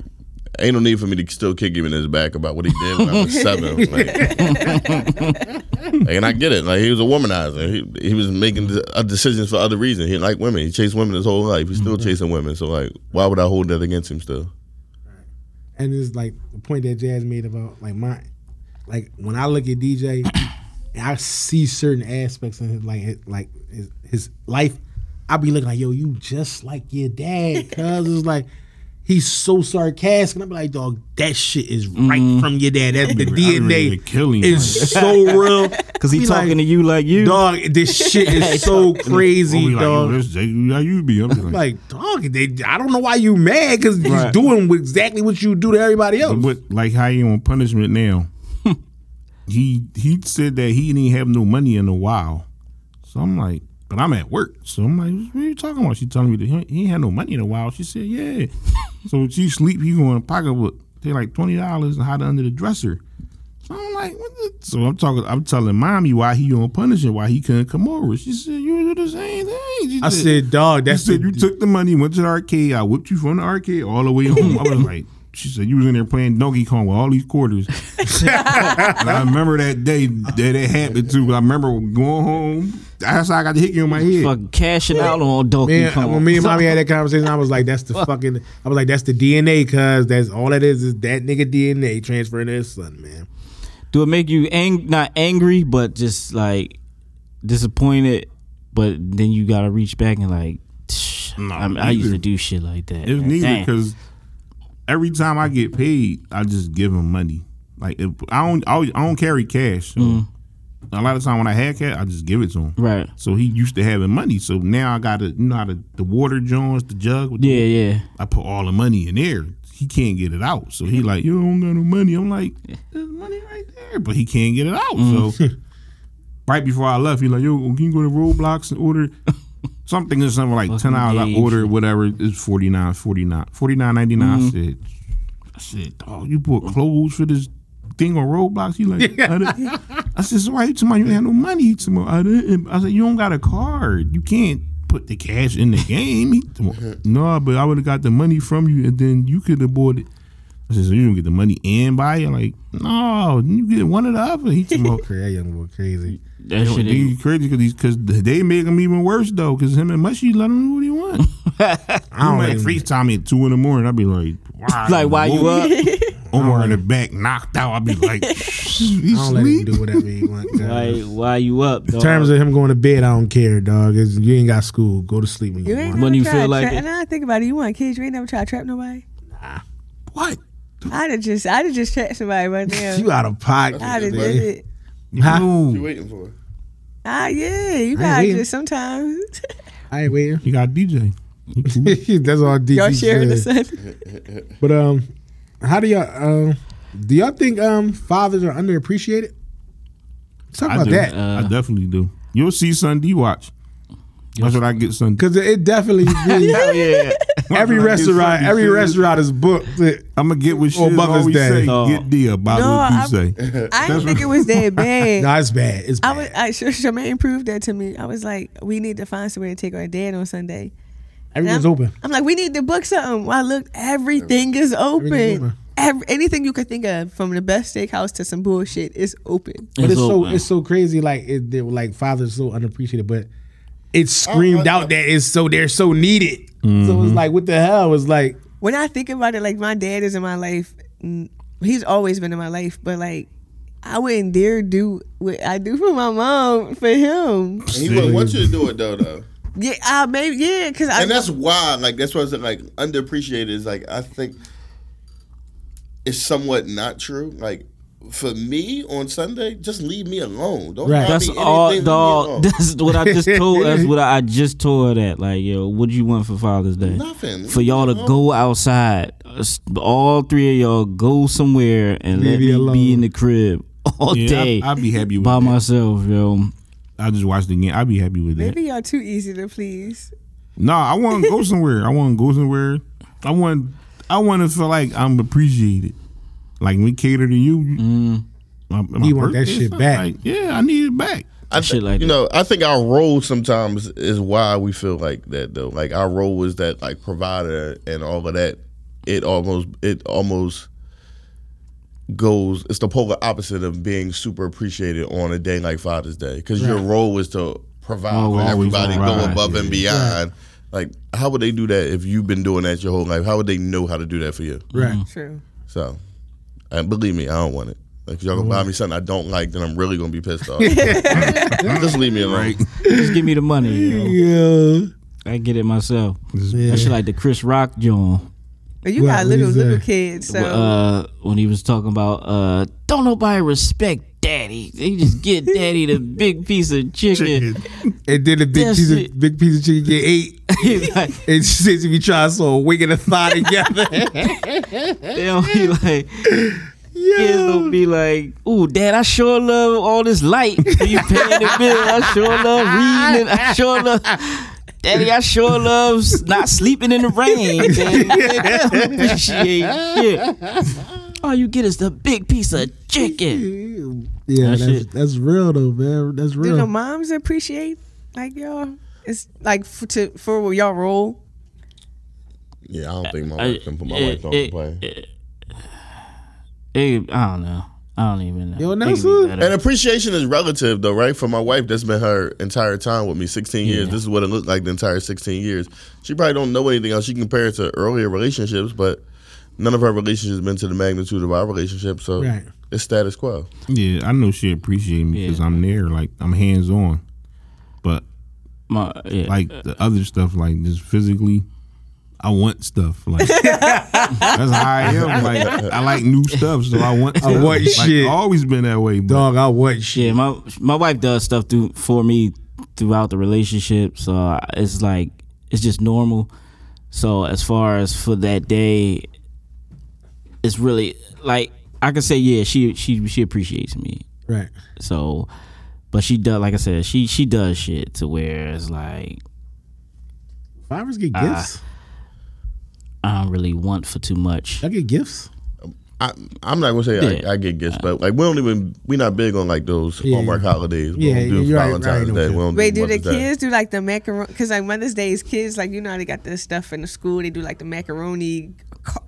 ain't no need for me to still kick him in his back about what he did when I was seven. Like, and I get it. Like he was a womanizer. He he was making uh, decisions for other reasons. He didn't women. He chased women his whole life. He's still chasing women. So like, why would I hold that against him still? and it's like the point that Jazz made about like my, like when I look at DJ, and I see certain aspects in his like his, like his, his life. I be looking like, yo, you just like your dad, cause it's like. He's so sarcastic, and I'm like, dog, that shit is right mm-hmm. from your dad. That the I'd be ready to DNA him. is so real. Because he talking like, to you like you. Dog, this shit is so crazy, like, dog. how you be? I'm like, like, dog, they, I don't know why you mad because he's doing exactly what you do to everybody else. But like how you on punishment now. he he said that he didn't have no money in a while. So I'm like, but I'm at work. So I'm like, what are you talking about? She telling me that he, he ain't had no money in a while. She said, yeah. So she sleep, he going to pocketbook. They like twenty dollars and hide it under the dresser. So I'm like, what the? So I'm talking. I'm telling mommy why he on punishment, why he couldn't come over. She said, you do the same thing. She I said, dog, that's said the, you took the money, went to the arcade. I whipped you from the arcade all the way home. I was like, she said you was in there playing Donkey Kong with all these quarters. and I remember that day that it happened too. I remember going home. That's how I got the hickey on my head. Fucking cashing out on Donkey Man, Kong. when me and mommy had that conversation, I was like, "That's the fucking." I was like, "That's the DNA," cause that's all that is is that nigga DNA transferring to his son, man. Do it make you ang- not angry, but just like disappointed? But then you gotta reach back and like, No, I, mean, I used to do shit like that. It's neither because every time I get paid, I just give him money. Like if I don't, I don't- I don't carry cash. So Mm. A lot of time when I had cash, I just give it to him. right? So he used to having money. So now I got to, you know how the, the water joints, the jug. With the Yeah, yeah. I put all the money in there. He can't get it out. So he like, you don't got no money. I'm like, there's money right there, but he can't get it out. So mm. right before I left, he like, yo, can you go to Roblox and order something or something like ten hours? I ordered whatever. It's 49 49 49.99. I mm-hmm. said, I said, dog, you bought clothes for this thing on Roblox? He like, I, I said, so why you talking about you ain't had no money? He talking about, I. I said, you don't got a card. You can't put the cash in the game. He talking about, no, but I would have got the money from you and then you could have bought it. I said, so you don't get the money and buy it? Like, no, you get one or the other. He talking about, That young boy crazy. That Yo, shit. they ain't- crazy because because they make him even worse though. Because him and Mushy let him do what he want. I I'm don't like even- FaceTime at two in the morning. I'd be like, why? Like why you up? Omar in the back knocked out. I'd be like, I don't let him sleep. do whatever he wants. Why why you up? Dog? In terms of him going to bed, I don't care, dog. It's, you ain't got school. Go to sleep when you, You ain't want. When you tried feel like tra- it. Now I think about it. You want kids? You ain't never tried to trap nobody. Nah. What? I'd have just, I'd have just trapped somebody right there. You out of pocket. I'd have man. did it. Huh? You waiting for? Ah, yeah, you ain't gotta just sometimes. I ain't waiting. You got DJ. That's all DC Y'all sharing the said. sun. But um, how do y'all um, do y'all think um fathers are underappreciated? Let's talk I about do. that Uh, I definitely do. You'll see Sunday watch. That's what I get Sunday. because it definitely be, yeah. every When I get restaurant every food, restaurant is booked. I'm gonna get what Or shit Mother's always Day. say. No. Get deal by No, what you I- say. I didn't think it was that bad. No, it's bad. It's I bad. was, I, Sh- Charmaine proved that to me. I was like, we need to find somewhere to take our dad on Sunday. Everything's I'm- open. I'm like, we need to book something. Well, I looked, everything is open. Everything's open. Every, anything you could think of, from the best steakhouse to some bullshit, is open. But it's, so open. it's so crazy. Like it, they like fathers so unappreciated, but it oh, screamed oh, out that it's so they're so needed. So it's mm-hmm. like what the hell? It's like When I think about it, like my dad is in my life. He's always been in my life, but like. I wouldn't dare do what I do for my mom for him. And he wouldn't want you to do it though, though. Yeah, I maybe yeah, because I and that's why, like, that's why it's like underappreciated. Is like I think it's somewhat not true. Like for me on Sunday, just leave me alone. Don't Right. That's me all, anything, leave dog. alone. That's what I just told. That's what I just told her that. Like, yo, what do you want for Father's Day? Nothing. For y'all to go outside, all three of y'all go somewhere and Leave let me me alone. be in the crib all Yeah, day I, I'd be happy with by that. myself, yo. I just watched the game. I'd be happy with that. maybe y'all too easy to please. No, I want to go somewhere. I want to go somewhere. I want. I want to feel like I'm appreciated. Like we cater to you. you mm. my, my You want that shit back. Like, yeah, I need it back. I Shit like you that. know, I think our role sometimes is why we feel like that though. Like our role is that like provider and all of that. it almost it almost goes it's the polar opposite of being super appreciated on a day like Father's Day because your role is to provide Oh, for always everybody, go above yeah. and beyond. Like, how would they do that if you've been doing that your whole life? How would they know how to do that for you? Right. Mm-hmm. True. So, and believe me, I don't want it. Like, if y'all gonna buy me something I don't like, then I'm really gonna be pissed off. Just leave me alone. Just give me the money. You know? Yeah. I get it myself. Yeah. That shit like the Chris Rock joint. But you What- got little little that? kids, so uh, when he was talking about uh, don't nobody respect daddy. They just get daddy the big piece of chicken. And then the big That's piece it. of big piece of chicken get ate. He's like, And she says if you try so a wing and a thigh together. they don't be like. Kids don't be like, "Ooh, Dad, I sure love all this light. You paying the bill? I sure love reading. I sure love, Daddy, I sure love not sleeping in the rain. Daddy, appreciate shit. All you get is the big piece of chicken. yeah, That that's, that's real though, man. That's real. do the moms appreciate like y'all? It's like for, to for y'all role. Yeah, I don't think my I- wife can put my it- wife on it- the uh, plane. It- I don't know. I don't even know. Yo, They could Nelson? And appreciation is relative, though, right? For my wife, that's been her entire time with me, 16 years. Yeah. This is what it looked like the entire 16 years. She probably don't know anything else. She can compare it to earlier relationships, but none of her relationships been to the magnitude of our relationship. So Right. it's status quo. Yeah, I know she appreciate me because Yeah. I'm there. Like I'm hands on, but My, yeah. like the other stuff, like just physically, I want stuff. Like that's how I am. Like I like new stuff, so I want. Stuff. want like, shit. Always been that way. But Dog, I want shit. My my wife does stuff through for me throughout the relationship, so it's like it's just normal. So as far as for that day, it's really like I can say, yeah, she she she appreciates me. Right. So, but she does, like I said, she she does shit to where it's like Fathers get gifts. I don't really want for too much. I get gifts. I, I'm not gonna say Yeah. I, I get gifts, but like we don't even we're not big on like those Yeah. Hallmark holidays. We Yeah, don't do you're right, Valentine's right, Day. We don't Wait, do the Mother's Day. kids do like the macaroni? Because like Mother's Day is kids like you know how they got this stuff in the school. They do like the macaroni c-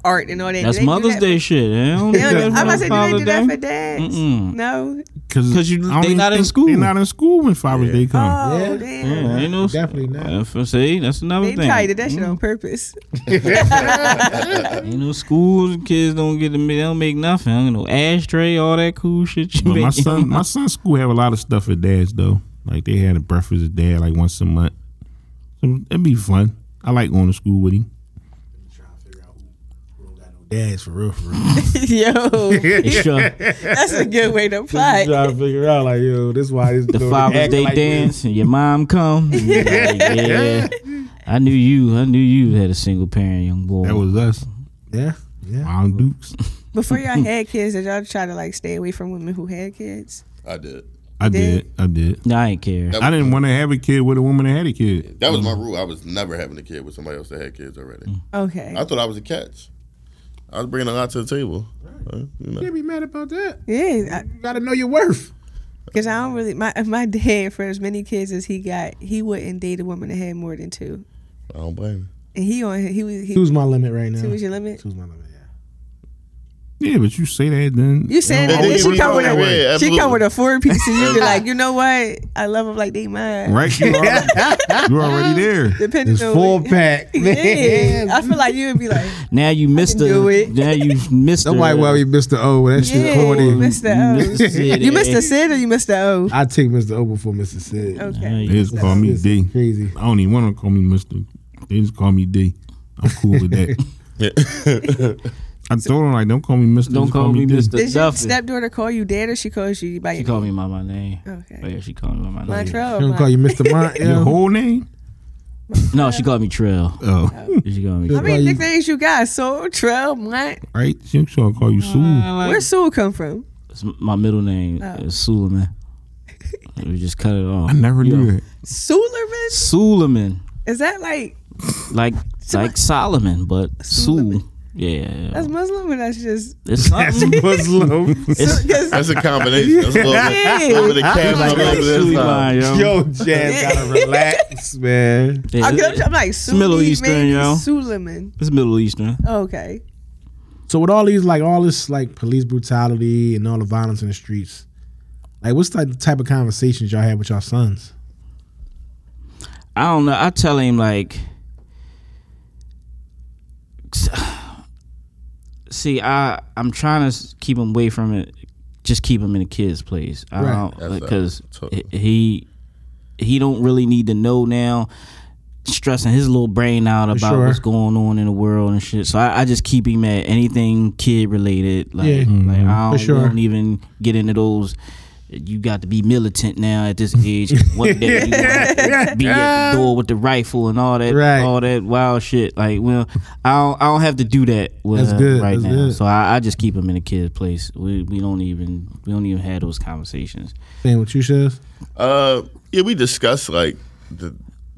art and all that. Do That's they do Mother's that Day for- shit. They don't They do don't I'm for about to say, do they do that for dads? Mm-mm. No. because 'Cause you- they not in school. They not in school when Father's Day come. Oh Yeah. damn. Yeah, ain't no Definitely not. Uh, for see, that's another They thing. probably did that shit on purpose. Ain't no schools. Kids don't get to. They don't make nothing. Ain't no ashtray, all that cool shit. You But my son, my son's school have a lot of stuff at dad's though. Like they had a breakfast at dad like once a month. So it'd be fun. I like going to school with him. Dads for real, for real. Yo, that's a good way to apply. it. trying to figure out like, yo, this why this the Father's Day dance and your mom come. like, yeah, I knew you. I knew you had a single parent, young boy. That was us. Yeah, yeah. Mom Dukes. Before y'all had kids, did y'all try to like stay away from women who had kids? I did. I did? did. I did. No, I ain't care. That I didn't want to have a kid with a woman that had a kid. that was my mm. rule. I was never having a kid with somebody else that had kids already. Mm. Okay. I thought I was a catch. I was bringing a lot to the table. Uh, you know. Can't be mad about that. Yeah, You gotta know your worth. because I don't really. My my dad, for as many kids as he got, he wouldn't date a woman that had more than two. I don't blame him. And he on he was he Two's my limit right now. two was your limit. Two's my limit. Yeah. Yeah, but you say that then. You saying that then she come with yeah, a yeah, she come with a four piece and you be like, you know what? I love them like they mine. Right? You already, you already there. Depending It's on full what- pack. Yeah, Man. I feel like you would be like, Now you missed the. it. Now you missed the. Somebody well, you Mr. O. That shit yeah, corny. you missed the O. missed the Sid, You missed the Sid or you missed the O? I take Mr. O before Mr. Sid. Okay. Yeah, They just call me D. Crazy. I don't even want to call me Mister. They just call me D. I'm cool with that. I told them like, don't call me Mister. Don't just call me Mr. Did your stepdaughter call you dad or she calls you by She called me by my name. Oh, okay. Oh, yeah, she called me by my name. Montreal. She don't call you Mr. Mont. Your whole name? No, she called me Trill. Oh, oh. She called me. How Call many you- nicknames you got? Soul, Trail, Mont. right. She sure call you Sue. I like- Where's Soul come from? It's my middle name Oh. is Suleiman. we just cut it off. I never You knew know, that. Suleiman? Suleiman, Is that like like like Solomon, but Sue. Yeah, That's Muslim, and that's just it's That's. Muslim. It's, That's a combination. That's a little bit, a little bit of cash, a little bit of Suleiman, Islam. yo. Yo, Jazz gotta relax, man. Yeah, I'm, I'm like Sunni, Middle Eastern, maybe yo. Suleiman. it's Middle Eastern. Okay. So with all these like all this like police brutality and all the violence in the streets, like what's the type of conversations y'all have with y'all sons? I don't know. I tell him like, see, I I'm trying to keep him away from it. Just keep him in the kid's place. I Right. don't because totally. he he don't really need to know now. Stressing his little brain out about sure. what's going on in the world and shit. So I, I just keep him at anything kid related. Like, Yeah. like I mm-hmm. For don't, sure. don't even get into those. You got to be militant now at this age. One day you wanna be at the door with the rifle and all that, Right. all that wild shit. Like, well, I don't, I don't have to do that with That's her good, right that's now. good. So I, I just keep them in a kid's place. We we don't even we don't even have those conversations. Same with you, Shaz? Uh, yeah, we discussed like the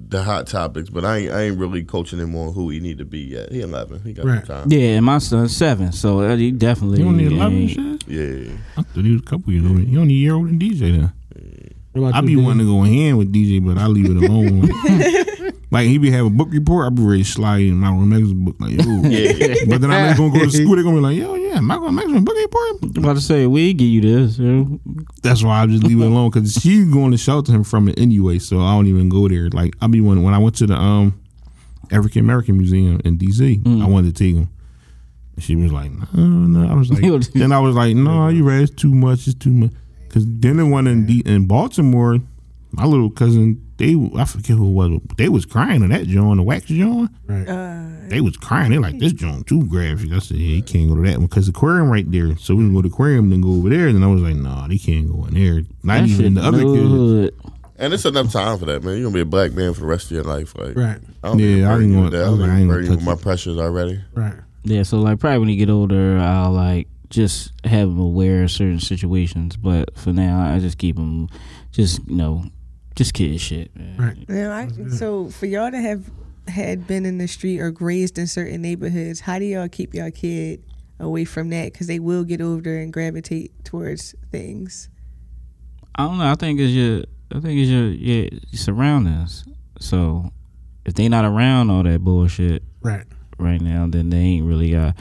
the hot topics, but I ain't, I ain't really coaching him on who he need to be yet. He eleven. He got Right. some time. Yeah, and my son's seven, so uh, he definitely. You only eleven ain't- shit. Yeah. I thought he was a couple years older. He only a year older than DJ then. What I you, be wanting to go hand with DJ, but I leave it alone. Like, like, he be have a book report, I be ready to slide in my magazine book like, yo. Yeah. But then I'm gonna go to school. They're gonna be like, yo, yeah, am I gonna make some book report? I'm about to say we give you this. you know. That's why I just leave it alone because she's going to shelter him from it anyway. So I don't even go there. Like I be when when I went to the um African American Museum in DC, I wanted to take him. And she was like, no, no. I was like, then I was like, no, you right? It's too much. It's too much. Because then the one in D- in Baltimore, my little cousin, they I forget who it was. but They was crying on that joint, the wax joint. Right. Uh, they was crying. They like this joint too graphic. I said, yeah, he can't go to that one because the aquarium right there. So we can go to the aquarium, then go over there. And then I was like, nah, they can't go in there. Not That even shit the other no kids. And it's enough time for that, man. You're gonna be a black man for the rest of your life. Like, Right, I don't Yeah, I burden didn't want- that. I I was don't like, I ain't gonna burden you with my it. pressures already. right. Yeah, so like probably when you get older, I'll like just have him aware of certain situations. But for now, I just keep him, just you know, just kid shit. Man. Right. Yeah, I, so for y'all to have had been in the street or grazed in certain neighborhoods, how do y'all keep y'all kid away from that? Because they will get older and gravitate towards things. I don't know. I think it's your, I think it's your, your surroundings. So if they not around all that bullshit Right. right now, then they ain't really got,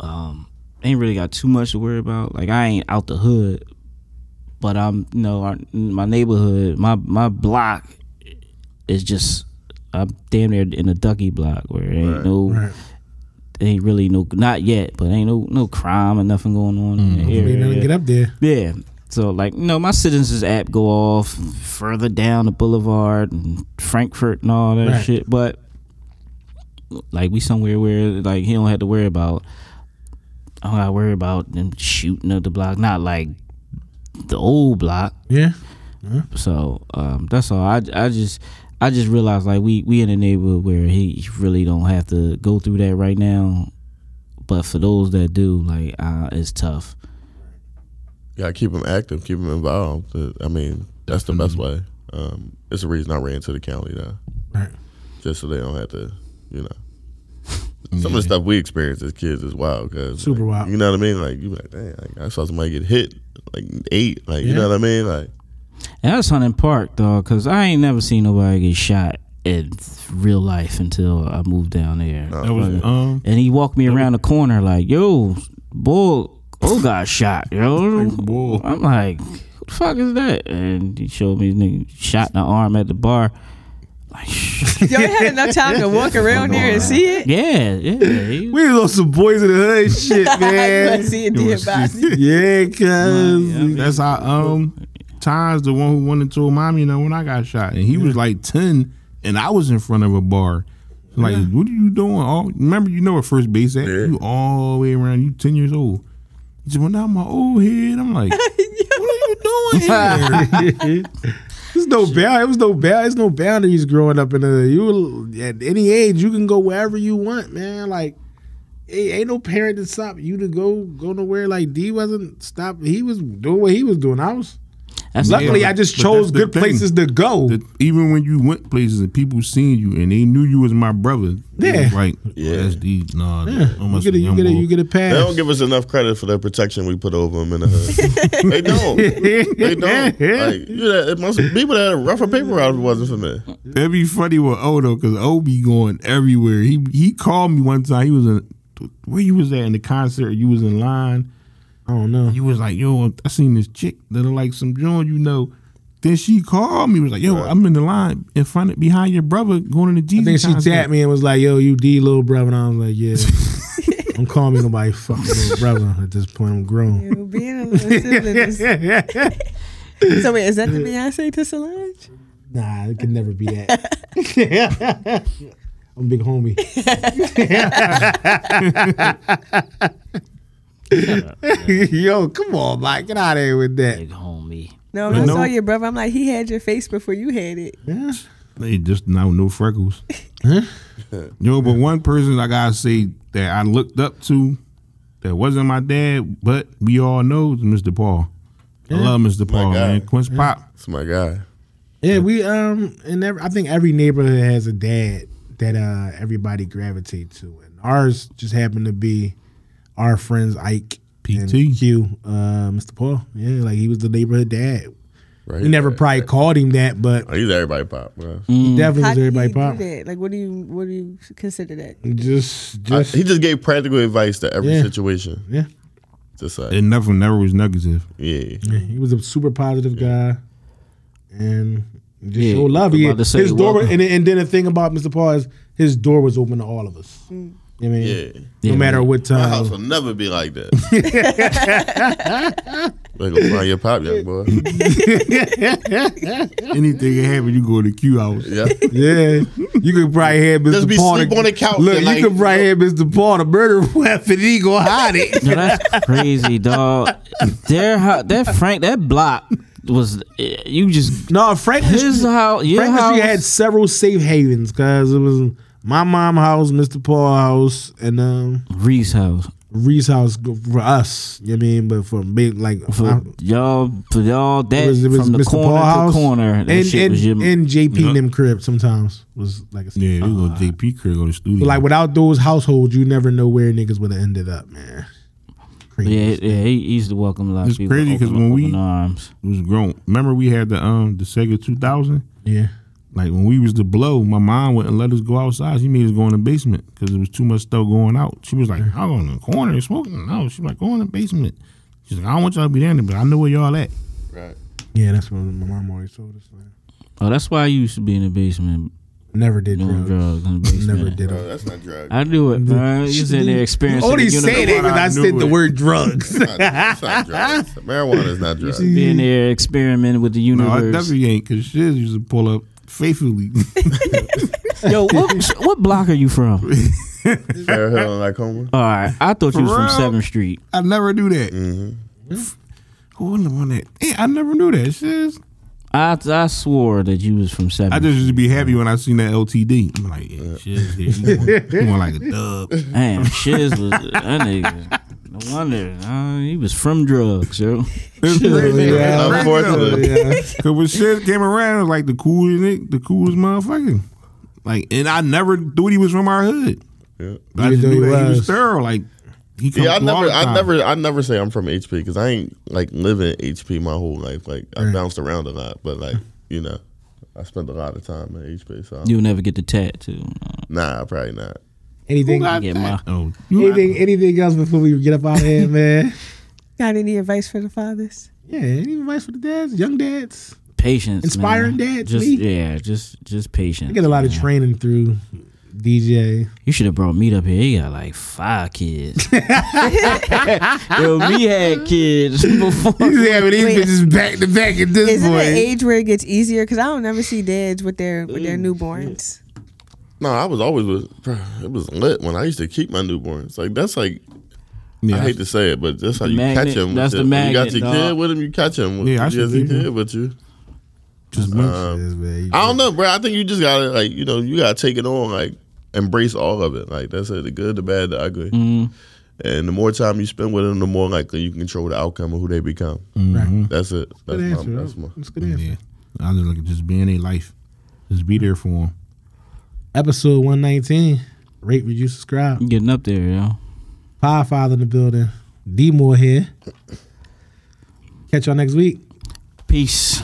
um, ain't really got too much to worry about. Like I ain't out the hood, but I'm, you know, our, my neighborhood, my my block is just. I'm damn near in a ducky block where there ain't no, Right. ain't really no, not yet, but ain't no no crime or nothing going on in the mm-hmm. Hopefully area. nothing get up there. Yeah. So like, you know, my citizens app go off further down the boulevard and Frankford and all that Right. shit. But like we somewhere where like he don't have to worry about I don't gotta worry about them shooting up the block. Not like the old block. Yeah. So um, that's all. I, I just I just realized like we we in a neighborhood where he really don't have to go through that right now. But for those that do, like uh, it's tough. You gotta keep them active, keep them involved. Uh, I mean, that's the best way. Um, it's the reason I ran to the county though, Right. just so they don't have to, you know. Some of the stuff we experience as kids is wild. Cause Super like, wild. You know what I mean? Like you like, dang, like, I saw somebody get hit like eight. Like you know what I mean? Like And that's Hunting Park, dog, because I ain't never seen nobody get shot in real life until I moved down there. That was um And he walked me around the corner like, yo, boy, oh got shot, yo. bull. I'm like, what the fuck is that? And he showed me his nigga shot in the arm at the bar. Like, Y'all had enough time to walk around there and see it. yeah, yeah. We was on some boys in the hood shit, man. see a dead body. yeah, cuz. that's how um Times the one who went and told mommy, you know, when I got shot. And he was like ten and I was in front of a bar. Like, what are you doing? All remember you know where first base at? Yeah. You all the way around, you ten years old. He said, Well now my old head. I'm like, What are you doing here? There's no bound. It was no bound. There's no boundaries growing up in the. You at any age you can go wherever you want, man. Like, ain't ain't no parent to stop you to go go nowhere. Like D wasn't stop. He was doing what he was doing. I was. That's Luckily, Yeah, I just chose good thing. places to go. that even when you went places and people seen you and they knew you was my brother, they Yeah. was like, Yeah. yeah, that's the nah, yeah, that you get a you get a you get a pass. They don't give us enough credit for the protection we put over them in the hood. they don't. They don't. Like, you know, it must people that had a rougher paper out if it wasn't for me. That'd be funny with Odo because O be going everywhere. He he called me one time. He was in where you was at in the concert. You was in line. I don't know. You was like, yo, I seen this chick that look like some joint, you know. Then she called me. Was like, yo, I'm in the line in front of behind your brother going to the I Jesus. think she concert. tapped me and was like, "Yo, you D little brother," and I was like, "Yeah." Don't call me nobody fucking little brother. At this point, I'm grown. You being a little sibling is- So wait, is that the Beyonce to Solange? Nah, it can never be that. I'm a big homie. Yo, come on, Mike. Get out of here with that. Big homie. No, But I no- saw your brother. I'm like, he had your face before you had it. Yeah. They just now no freckles. you know, but one person I gotta say that I looked up to that wasn't my dad, but we all know is Mr. Paul. I love Mr. Paul, guy. man. Quince Pop. That's my guy. Yeah, we um, and every, I think every neighborhood has a dad that uh everybody gravitates to, and ours just happened to be our friends Ike and PT. Q, uh, Mr. Paul. Yeah, like he was the neighborhood dad. Right. We never probably called him that, but Oh, he's everybody pop, bro. he definitely How was do everybody you pop. do that? Like, what do you what do you consider that? Just, I- just he just gave practical advice to every Yeah. situation. yeah. Just like, It never, never was negative. yeah. Yeah, he was a super positive guy, and just Yeah, show love. I'm He, about to say, his door, and, and then the thing about Mr. Paul is his door was open to all of us. Mm. You know what I mean, Yeah. no Yeah, matter man. what My time. house will never be like that. Better go find your pop, young boy. Anything can happen, you go to the Q house. Yeah. Yeah, you could probably have Mr. Just be Paul. sleep on the couch Look, you like, could probably have Mr. Paul the murder weapon. He gonna hide it. No, that's crazy, dog. Their hou- that Frank that block was eh, you just no, Frank his Street, house. Your Franklin house had several safe havens because it was my mom house, Mr. Paul house, and um, Reese house Reese house for us. You know what I mean? But for big like for my- y'all for y'all that it was, it was from the Mr. corner Paul to house corner. That and shit and, was your and JP Yeah. and them crib sometimes was like a Yeah, we go to JP crib, go to the studio. Like without those households, you never know where niggas would have ended up, man. Crazy. yeah yeah. He, he used to welcome a lot It's of people. crazy 'cause open- when we- open arms. it was grown. Remember we had the um the Sega 2000. yeah. Like when we was to blow, my mom wouldn't let us go outside. She made us go in the basement because there was too much stuff going out. She was like, "I'll go in the corner and smoking." No, she was like, "Go in the basement." She's like, "I don't want y'all to be down there, but I know where y'all at." Right. Yeah, that's what my mom always told us. Man. Oh, that's why I used to be in the basement Never did drugs. drugs in the basement. Never did oh, Bro, that's not drugs. I do it, man. You was in there experiencing. Only the say universe. that because I I said knew the word drugs. It's not, it's not drugs. Marijuana is not drugs. Being there experimenting with the universe. No, universe. it definitely ain't because she used to pull up faithfully. Yo, what, what block are you from? Fair Hill and Lycoma. All right, I thought you was from real? Seventh Street. I never knew that. Mm-hmm. Who was the one that? Hey, I never knew that. Shiz. I I swore that you was from Seventh. I just used to be happy when I seen that LTD. I'm like, yeah, shiz, yeah, he going, he going like a dub. Damn, Shiz was that nigga. No wonder uh, he was from drugs, yo. yeah. Unfortunately. yeah. Cause when shit came around, it was like the coolest, the coolest motherfucker. Like, and I never thought he was from our hood. Yeah. But I just knew he that he was was. thorough. Like, he come Yeah, I never, the I never, I never say I'm from HP because I ain't like living HP my whole life. Like I bounced around a lot, but like you know, I spent a lot of time at HP. So You'll never get the tattoo. nah, probably not. Anything, Get my own. anything, anything else before we get up out of here, man? Got any advice for the fathers? Yeah, any advice for the dads, young dads? patience, Inspiring man. dads, Just Lee. yeah, just just patience. I get a lot of training through DJ. You should have brought me up here. He got like five kids. Yo, me had kids before. He's having these Wait. bitches back to back at this Is it point. an age where it gets easier? Because I don't never see dads with their with their newborns. No, I was always with. It was lit when I used to keep my newborns. Like that's like. Yeah, I hate to say it, but that's how you magnet, catch him. That's the, the magnet. You got your dog. kid with him. You catch him. Yeah, I should be kid with you. Just um, man, I don't know, bro. I think you just gotta like you know you gotta take it on, like embrace all of it. Like that's it. The good, the bad, the ugly. Mm-hmm. And the more time you spend with them, the more likely you can control the outcome of who they become. Mm-hmm. That's it. That's, good my, answer, that's my. That's good answer. Yeah. I just like just being a life, just be there for them. Episode 119. Rate, review, subscribe. Getting up there, yo. father in the building. D Moore here. Catch y'all next week. Peace.